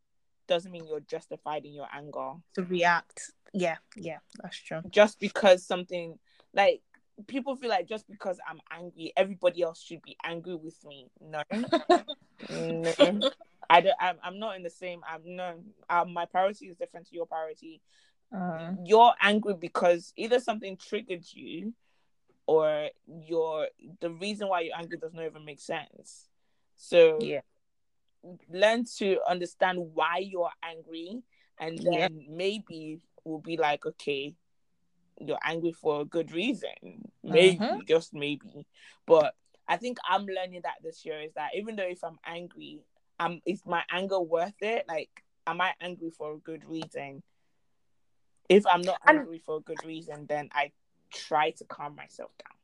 doesn't mean you're justified in your anger. To react. Yeah. Yeah. That's true. Just because something like people feel like just because I'm angry, everybody else should be angry with me. No, no. I don't. I'm, I'm not in the same. I'm no. Um, my priority is different to your priority. Uh, you're angry because either something triggered you or your the reason why you're angry does not even make sense so yeah. learn to understand why you're angry and then Yeah. maybe we'll be like okay you're angry for a good reason. Maybe, Mhm. just maybe. But I think I'm learning that this year is that even though if I'm angry, um, is my anger worth it? Like, am I angry for a good reason? If I'm not And- angry for a good reason, then I try to calm myself down.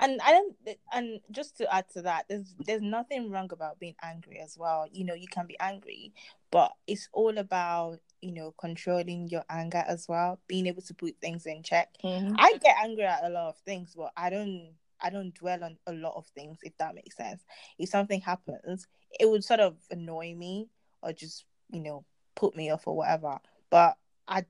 And I don't and just to add to that, there's there's nothing wrong about being angry as well. You know, you can be angry, but it's all about, you know, controlling your anger as well, being able to put things in check. Mm-hmm. I get angry at a lot of things, but I don't I don't dwell on a lot of things if that makes sense. If something happens, it would sort of annoy me or just, you know, put me off or whatever. But I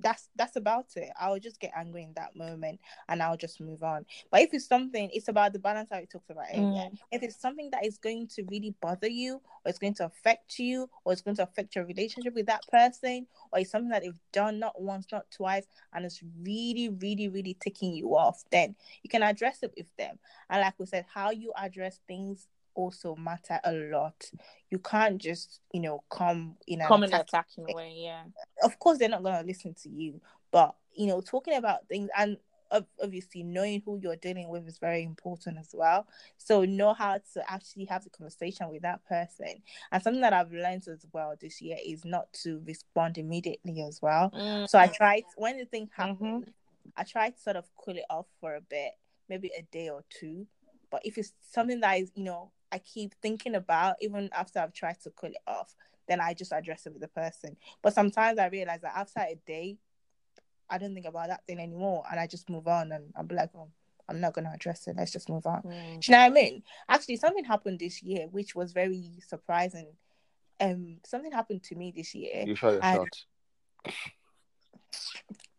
that's that's about it. I'll just get angry in that moment and I'll just move on. But if it's something, it's about the balance that we talked about earlier. Mm. If it's something that is going to really bother you, or it's going to affect you, or it's going to affect your relationship with that person, or it's something that they've done not once, not twice, and it's really, really, really ticking you off, then you can address it with them. And like we said, how you address things also matter a lot. You can't just, you know, come in an Come in an attack attacking way, yeah. of course they're not going to listen to you but you know talking about things and obviously knowing who you're dealing with is very important as well. So know how to actually have the conversation with that person. And something that i've learned as well this year is not to respond immediately as well. Mm. So i tried when the thing mm-hmm. happened i tried to sort of cool it off for a bit maybe a day or two. But if it's something that is you know i keep thinking about even after i've tried to cool it off then I just address it with the person. But sometimes I realize that after a day, I don't think about that thing anymore, and I just move on, and I'm like, oh, I'm not gonna address it. Let's just move on. Mm. Do you know what I mean? Actually, something happened this year which was very surprising. Um, something happened to me this year. You shot your I- shot.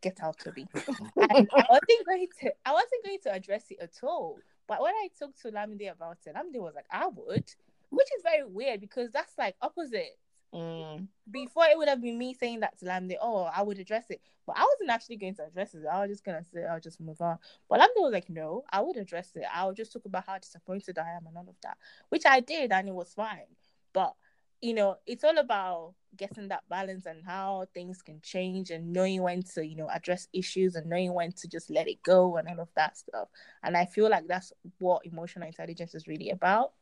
Get out to me. I wasn't going to. I wasn't going to address it at all. But when I talked to Lamide about it, Lamide was like, "I would," which is very weird because that's like opposite. Mm. before it would have been me saying that to Lamide, oh, I would address it. But I wasn't actually going to address it. I was just gonna say I'll just move on. But Lamide was like, no, I would address it. I'll just talk about how disappointed I am and all of that. Which I did and it was fine. But you know, it's all about getting that balance and how things can change and knowing when to, you know, address issues and knowing when to just let it go and all of that stuff. And I feel like that's what emotional intelligence is really about.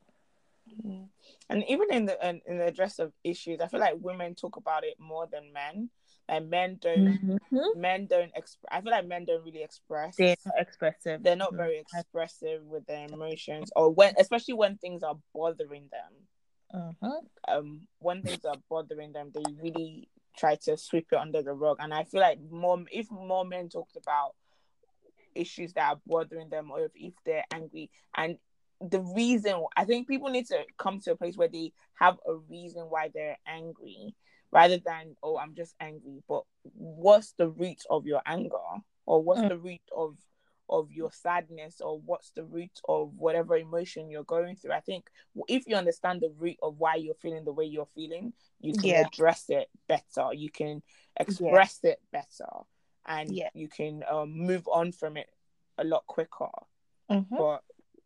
Mm. And even in the in, in the address of issues, I feel like women talk about it more than men. Like men don't Mm-hmm. men don't express. I feel like men don't really express. They're not expressive. They're not very expressive with their emotions, or when especially when things are bothering them. Uh-huh. Um, when things are bothering them, they really try to sweep it under the rug. And I feel like more if more men talked about issues that are bothering them, or if, if they're angry, and the reason I think people need to come to a place where they have a reason why they're angry rather than oh I'm just angry but what's the root of your anger or what's Mm. the root of of your sadness or what's the root of whatever emotion you're going through I think if you understand the root of why you're feeling the way you're feeling you can Yeah. address it better you can express it better and Yeah. you can um, move on from it a lot quicker Mhm. but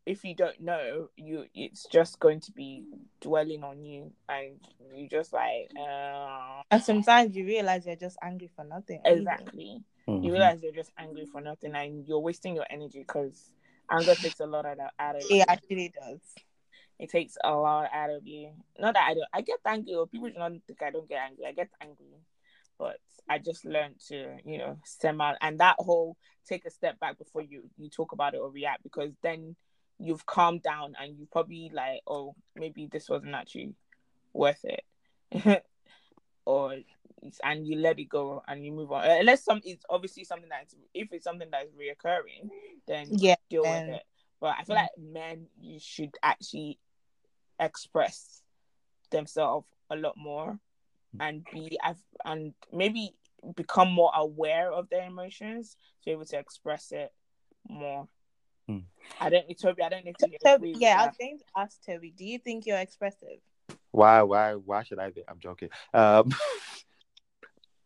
if you don't know you it's just going to be dwelling on you and you just like uh, And sometimes you realize you're just angry for nothing. really. exactly Mhm. you realize you're just angry for nothing and you're wasting your energy because anger takes a lot out of, out of you It actually does. it takes a lot out of you not that i don't i get angry or people do not think i don't get angry i get angry but i just learned to you know stem out and that whole take a step back before you you talk about it or react because then you've calmed down and you probably like oh maybe this wasn't actually worth it. Or and you let it go and you move on. Uh, unless some it's obviously something that's if it's something that's reoccurring then Yeah. deal then- with it. But i feel mm. like men you should actually express themselves a lot more mm. and be and maybe become more aware of their emotions to be able to express it more Hmm. i don't need toby i don't know if you Toby, agree yeah, I was that. going to ask Toby, do you think you're expressive? Why, why, why should I be? I'm joking. Um,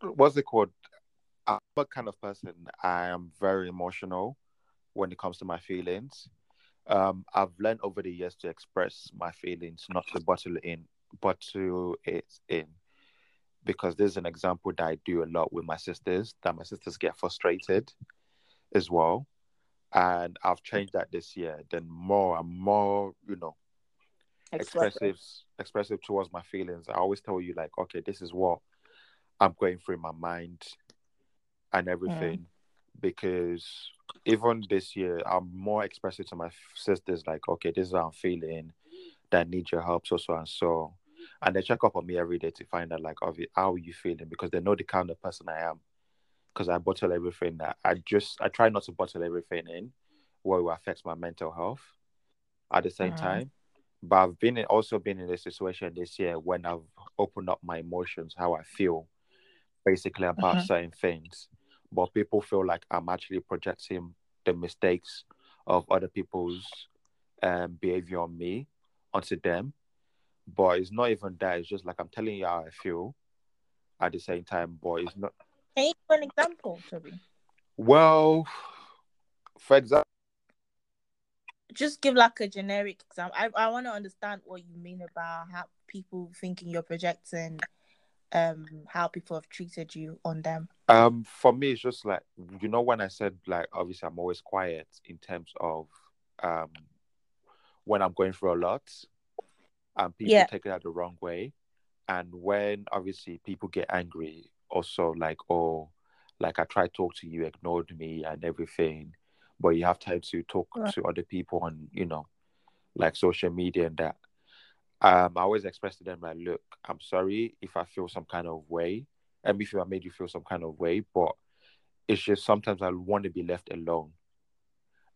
what's it called? I'm a kind of person. I am very emotional when it comes to my feelings. Um, I've learned over the years to express my feelings, not to bottle it in, but to it in. because there's an example that I do a lot with my sisters that my sisters get frustrated as well. And I've changed that this year. Then more and more, you know, expressive expressive towards my feelings. I always tell you like, okay, this is what I'm going through in my mind and everything. Mm. Because even this year, I'm more expressive to my sisters, like, okay, this is how I'm feeling, that need your help, so so and so. And they check up on me every day to find out like, how are you feeling? Because they know the kind of person I am. Because I bottle everything that I just I try not to bottle everything in where it affects my mental health at the same mm. time but I've been in, also been in a situation this year when I've opened up my emotions, how I feel, basically about uh-huh. certain things. But people feel like I'm actually projecting the mistakes of other people's um, behavior on me, onto them. But it's not even that. It's just like I'm telling you how I feel at the same time. But it's not. Can you give an example, Toby? Well, for example, just give like a generic example. I, I want to understand what you mean about how people thinking you're projecting um how people have treated you on them. Um for me it's just like you know when I said like obviously I'm always quiet in terms of um when I'm going through a lot and people yeah. take it out the wrong way. And when obviously people get angry also like oh like I tried to talk to you, ignored me and everything. But you have time to talk right. to other people on you know like social media and that. Um i always express to them like look i'm sorry if i feel some kind of way. And if i made you feel some kind of way but it's just sometimes i want to be left alone.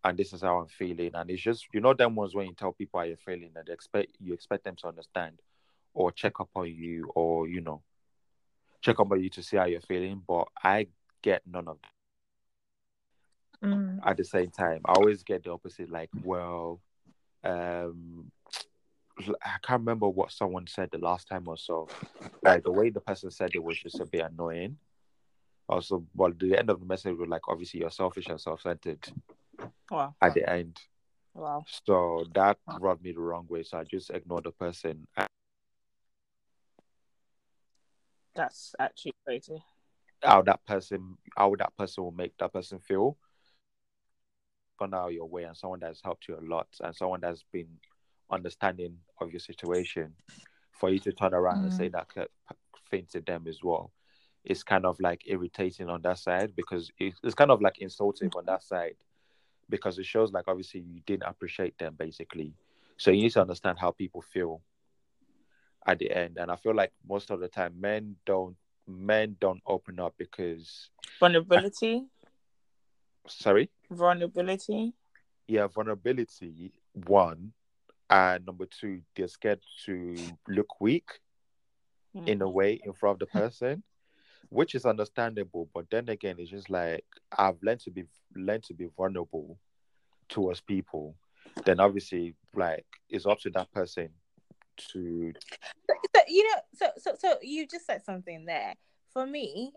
And this is how i'm feeling. And it's just you know them ones when you tell people how you're feeling and expect you expect them to understand or check up on you or you know check up on you to see how you're feeling but i get none of that Mm. At the same time, I always get the opposite. Like, well, um, I can't remember what someone said the last time or so. Like the way the person said it was just a bit annoying. Also, but the end of the message was like, obviously, you're selfish and self-centered. Wow. At the end. Wow. So that rubbed me the wrong way. So I just ignored the person. That's actually crazy. How that person, how that person will make that person feel gone out of your way and someone that's helped you a lot and someone that's been understanding of your situation for you to turn around mm. and say mm. that thing to them as well it's kind of like irritating on that side because it's kind of like insulting on that side because it shows like obviously you didn't appreciate them basically so you need to understand how people feel at the end. And i feel like most of the time men don't men don't open up because vulnerability? Sorry? Vulnerability? Yeah vulnerability one. And number two they're scared to look weak mm. in a way in front of the person which is understandable. But then again it's just like i've learned to be learned to be vulnerable towards people. Then obviously like it's up to that person to so, you know so so so you just said something there for me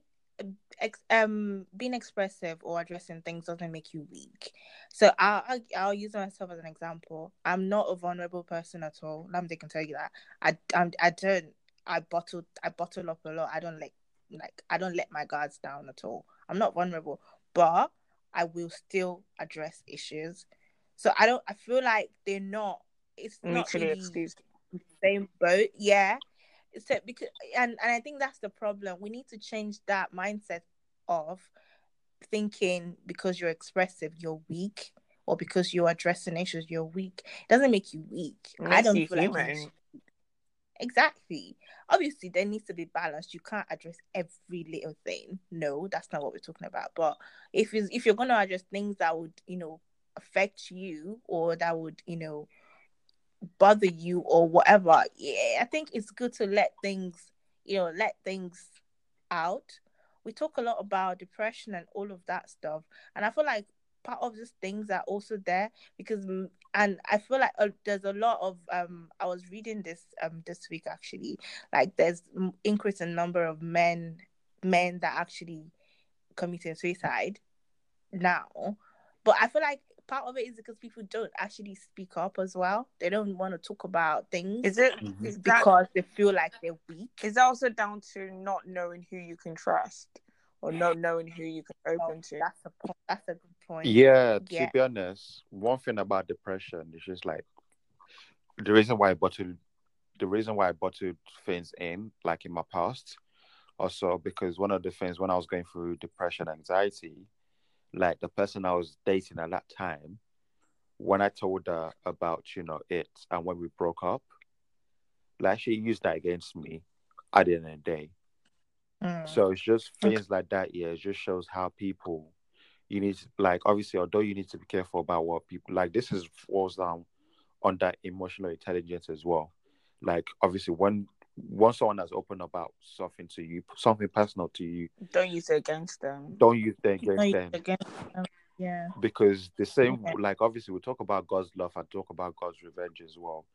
ex- um being expressive or addressing things doesn't make you weak. So I'll, I'll, I'll use myself as an example. I'm not a vulnerable person at all. Lamide can tell you that. I I'm, I don't I bottle I bottle up a lot. I don't like like I don't let my guards down at all. I'm not vulnerable, but I will still address issues. So I don't I feel like they're not it's mutually not really excused. Same boat, yeah so because and and I think that's the problem. We need to change that mindset of thinking because you're expressive, you're weak, or because you're addressing issues, you're weak. It doesn't make you weak. I don't feel human. like exactly. Obviously, there needs to be balance. You can't address every little thing. No, that's not what we're talking about. But if it's, if you're gonna address things that would, you know, affect you or that would, you know, bother you or whatever yeah i think it's good to let things you know let things out. We talk a lot about depression and all of that stuff and i feel like part of these things are also there because and i feel like uh, there's a lot of um i was reading this um this week actually like there's increase in number of men men that actually committing suicide now. But i feel like part of it is because people don't actually speak up as well. They don't want to talk about things. Is it Mhm. is that, because they feel like they're weak. is that also down to not knowing who you can trust or not knowing who you can open to? That's a point. That's a good point. Yeah, to Yeah. be honest, one thing about depression is just like the reason why I bottled the reason why I bottled things in, like in my past, also because one of the things when I was going through depression, anxiety, like the person I was dating at that time, when I told her about, you know, it and when we broke up, like she used that against me at the end of the day. Mm. So it's just things like that. Yeah, it just shows how people you need to like obviously although you need to be careful about what people like this is falls down on that emotional intelligence as well. Like obviously when once someone has opened about something to you, something personal to you, Don't use it against them. don't use No, against you- them again, um, yeah. because the same like obviously we talk about God's love and talk about God's revenge as well.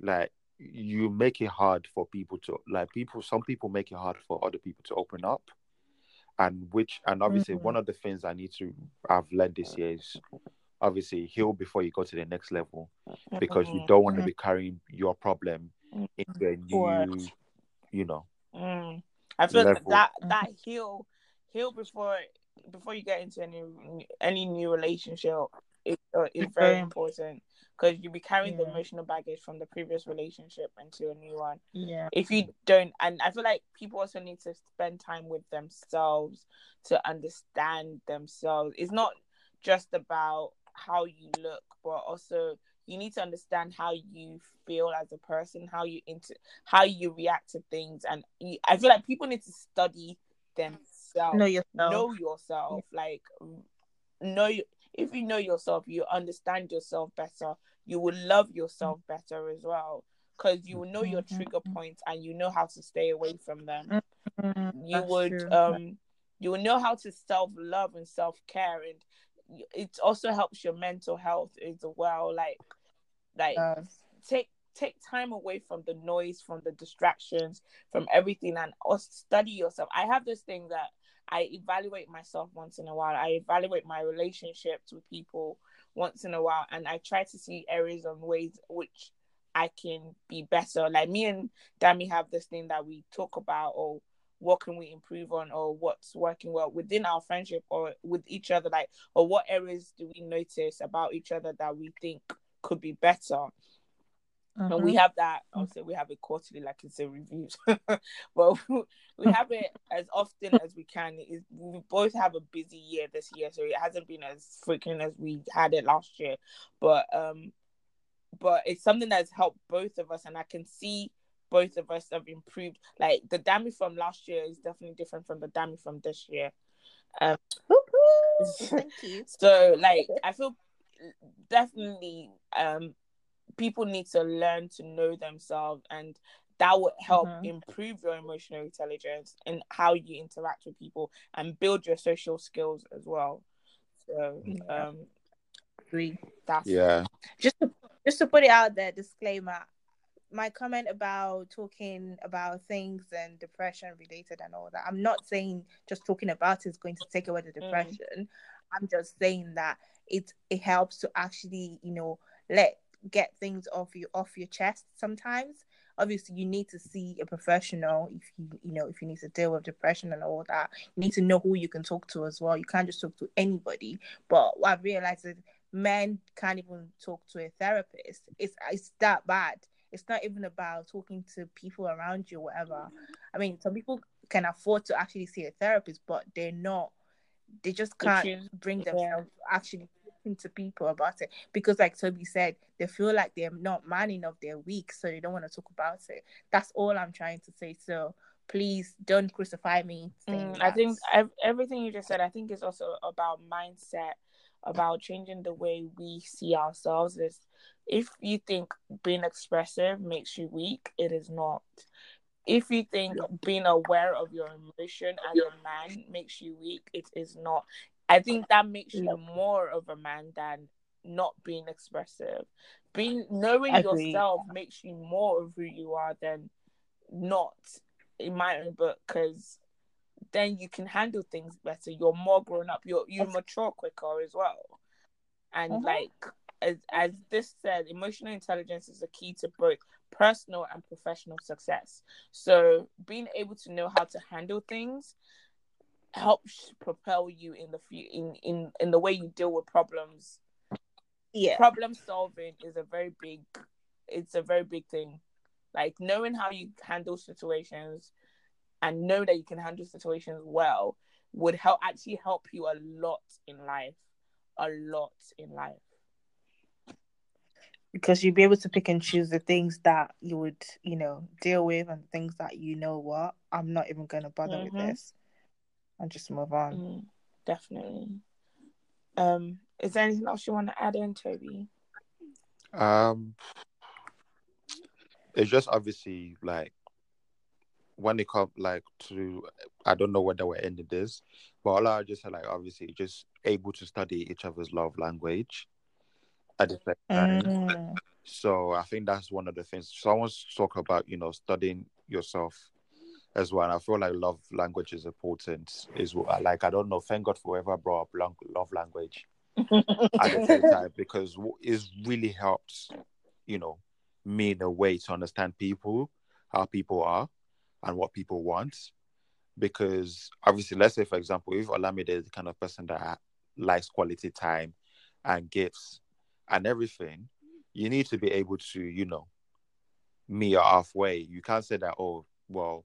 Like you make it hard for people to like people some people make it hard for other people to open up. And which and obviously Mhm. one of the things I need to I've learned this year is obviously heal before you go to the next level because you Mhm. don't want to be carrying your problem Into a new Word. you know Mm. I feel that level. that, that heal heal before before you get into any any new relationship is uh, is It's very very important because you'll be carrying the emotional baggage from the previous relationship into a new one. Yeah. If you don't, and I feel like people also need to spend time with themselves to understand themselves. It's not just about how you look, but also you need to understand how you feel as a person, how you inter- how you react to things, and you, I feel like people need to study themselves, Know yourself. know yourself, like know if you know yourself, you understand yourself better. You will love yourself better as well because you will know your Mhm. trigger points and you know how to stay away from them Mm, you that's would true. um you will know how to self love and self care and it also helps your mental health as well like like Does. take take time away from the noise from the distractions from everything and study yourself. I have this thing that i evaluate myself once in a while. I evaluate my relationships with people once in a while and i try to see areas and ways which i can be better. Like me and dami have this thing that we talk about or what can we improve on or what's working well within our friendship or with each other? Like or what areas do we notice about each other that we think could be better? And we Mhm. have that also we have it quarterly like it's a reviews but we have it as often as we can. Is we both have a busy year this year so it hasn't been as frequent as we had it last year. But um but it's something that's helped both of us and i can see both of us have improved like the Dami from last year is definitely different from the Dami from this year Woo-hoo. Thank you. so like i feel definitely um people need to learn to know themselves and that would help Mhm. improve your emotional intelligence and how you interact with people and build your social skills as well so Yeah. um Agree. that's yeah Just to, just to put it out there, disclaimer. My comment about talking about things and depression related and all that. I'm not saying just talking about it is going to take away the mm. depression. I'm just saying that it it helps to actually, you know, let get things off you off your chest sometimes. Obviously, you need to see a professional if you you know if you need to deal with depression and all that. You need to know who you can talk to as well. You can't just talk to anybody. But what I've realized is men can't even talk to a therapist. It's it's that bad. It's not even about talking to people around you, or whatever. I mean, some people can afford to actually see a therapist, but they're not. They just can't bring themselves to actually talking to people about it because, like Toby said, they feel like they're not man enough. They're weak, so they don't want to talk about it. That's all I'm trying to say. So please don't crucify me. Mm, I think everything you just said, I think is also about mindset, about changing the way we see ourselves. Is if you think being expressive makes you weak, it is not. If you think being aware of your emotion as a man makes you weak, it is not. I think that makes you more of a man than not being expressive. Being knowing Agreed. yourself makes you more of who you are than not in my own book because then you can handle things better. You're more grown up. You're you mature quicker as well. And Mhm. like as as this said, emotional intelligence is a key to both personal and professional success. So being able to know how to handle things helps propel you in the few in in in the way you deal with problems Yeah. problem solving is a very big it's a very big thing like knowing how you handle situations and know that you can handle situations well would help actually help you a lot in life a lot in life because you'll be able to pick and choose the things that you would, you know, deal with and things that you know what I'm not even going to bother with Mhm. this, and just move on. Mm, definitely um is there anything else you want to add in toby Um, it's just obviously like when it comes like to I don't know whether we're ending this, but all I just said like obviously just able to study each other's love language at the same time. Mm. So I think that's one of the things. Someone's talk about you know studying yourself as well. And I feel like love language is important. Is what like I don't know. Thank God for whoever brought up lang- love language at the same time because it's really helped, you know, me in a way to understand people, how people are, and what people want. Because obviously, let's say for example, if Olamide is the kind of person that likes quality time and gifts and everything, you need to be able to, you know, meet her halfway. You can't say that, oh, well,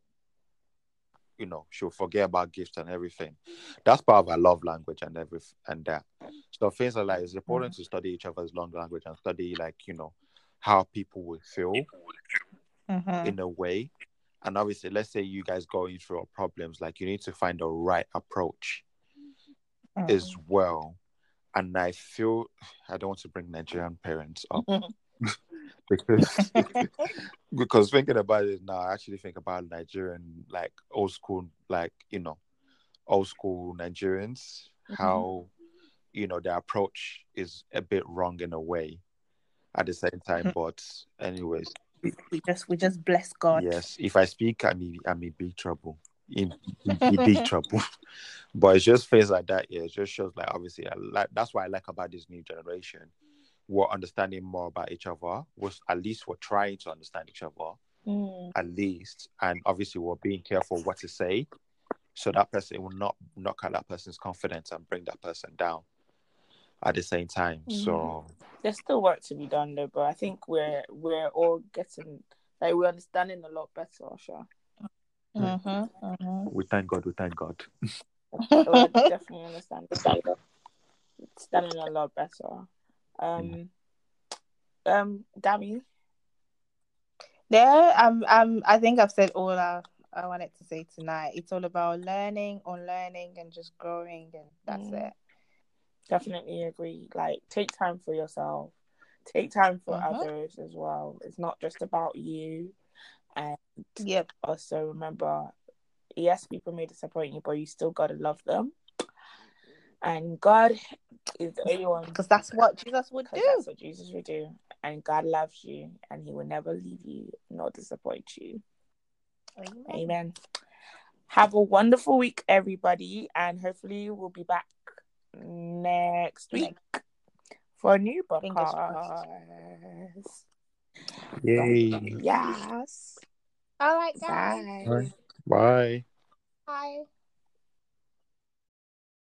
you know, she'll forget about gifts and everything. That's part of our love language and everything and that. So things like it's important to study each other's love language and study like, you know, how people will feel Mhm. in a way. And obviously, let's say you guys going through problems, like you need to find the right approach Mm. as well. And I feel I don't want to bring Nigerian parents up because because thinking about it now, I actually think about Nigerian like old school, like you know, old school Nigerians, Mhm. how you know their approach is a bit wrong in a way. At the same time, but anyways, we just we just bless God. yes, if I speak, I'm in, I'm in big trouble. In, in, in big trouble. But it's just things like that. Yeah, it just shows like obviously, I like that's what I like about this new generation. We're understanding more about each other. Was at least we're trying to understand each other Mm, at least, and obviously we're being careful what to say, so that person will not knock out that person's confidence and bring that person down. At the same time, so there's still work to be done though but i think we're we're all getting like we're understanding a lot better sure Mhm, mhm. we thank God. We thank God. we're definitely understanding understanding a lot better um um Dami, Yeah, um, um, I think I've said all I, I wanted to say tonight. It's all about learning, unlearning, and just growing, and that's Mm. it. definitely agree like take time for yourself take time for Mhm. others as well it's not just about you and Yep. also remember yes people may disappoint you but you still gotta love them and god is the only one Because that's what Jesus would do. that's what jesus would do and god loves you and he will never leave you nor disappoint you Amen. amen have a wonderful week everybody and hopefully we'll be back next week for a new Fingers podcast Yay! yes All right, guys. bye Bye. Bye.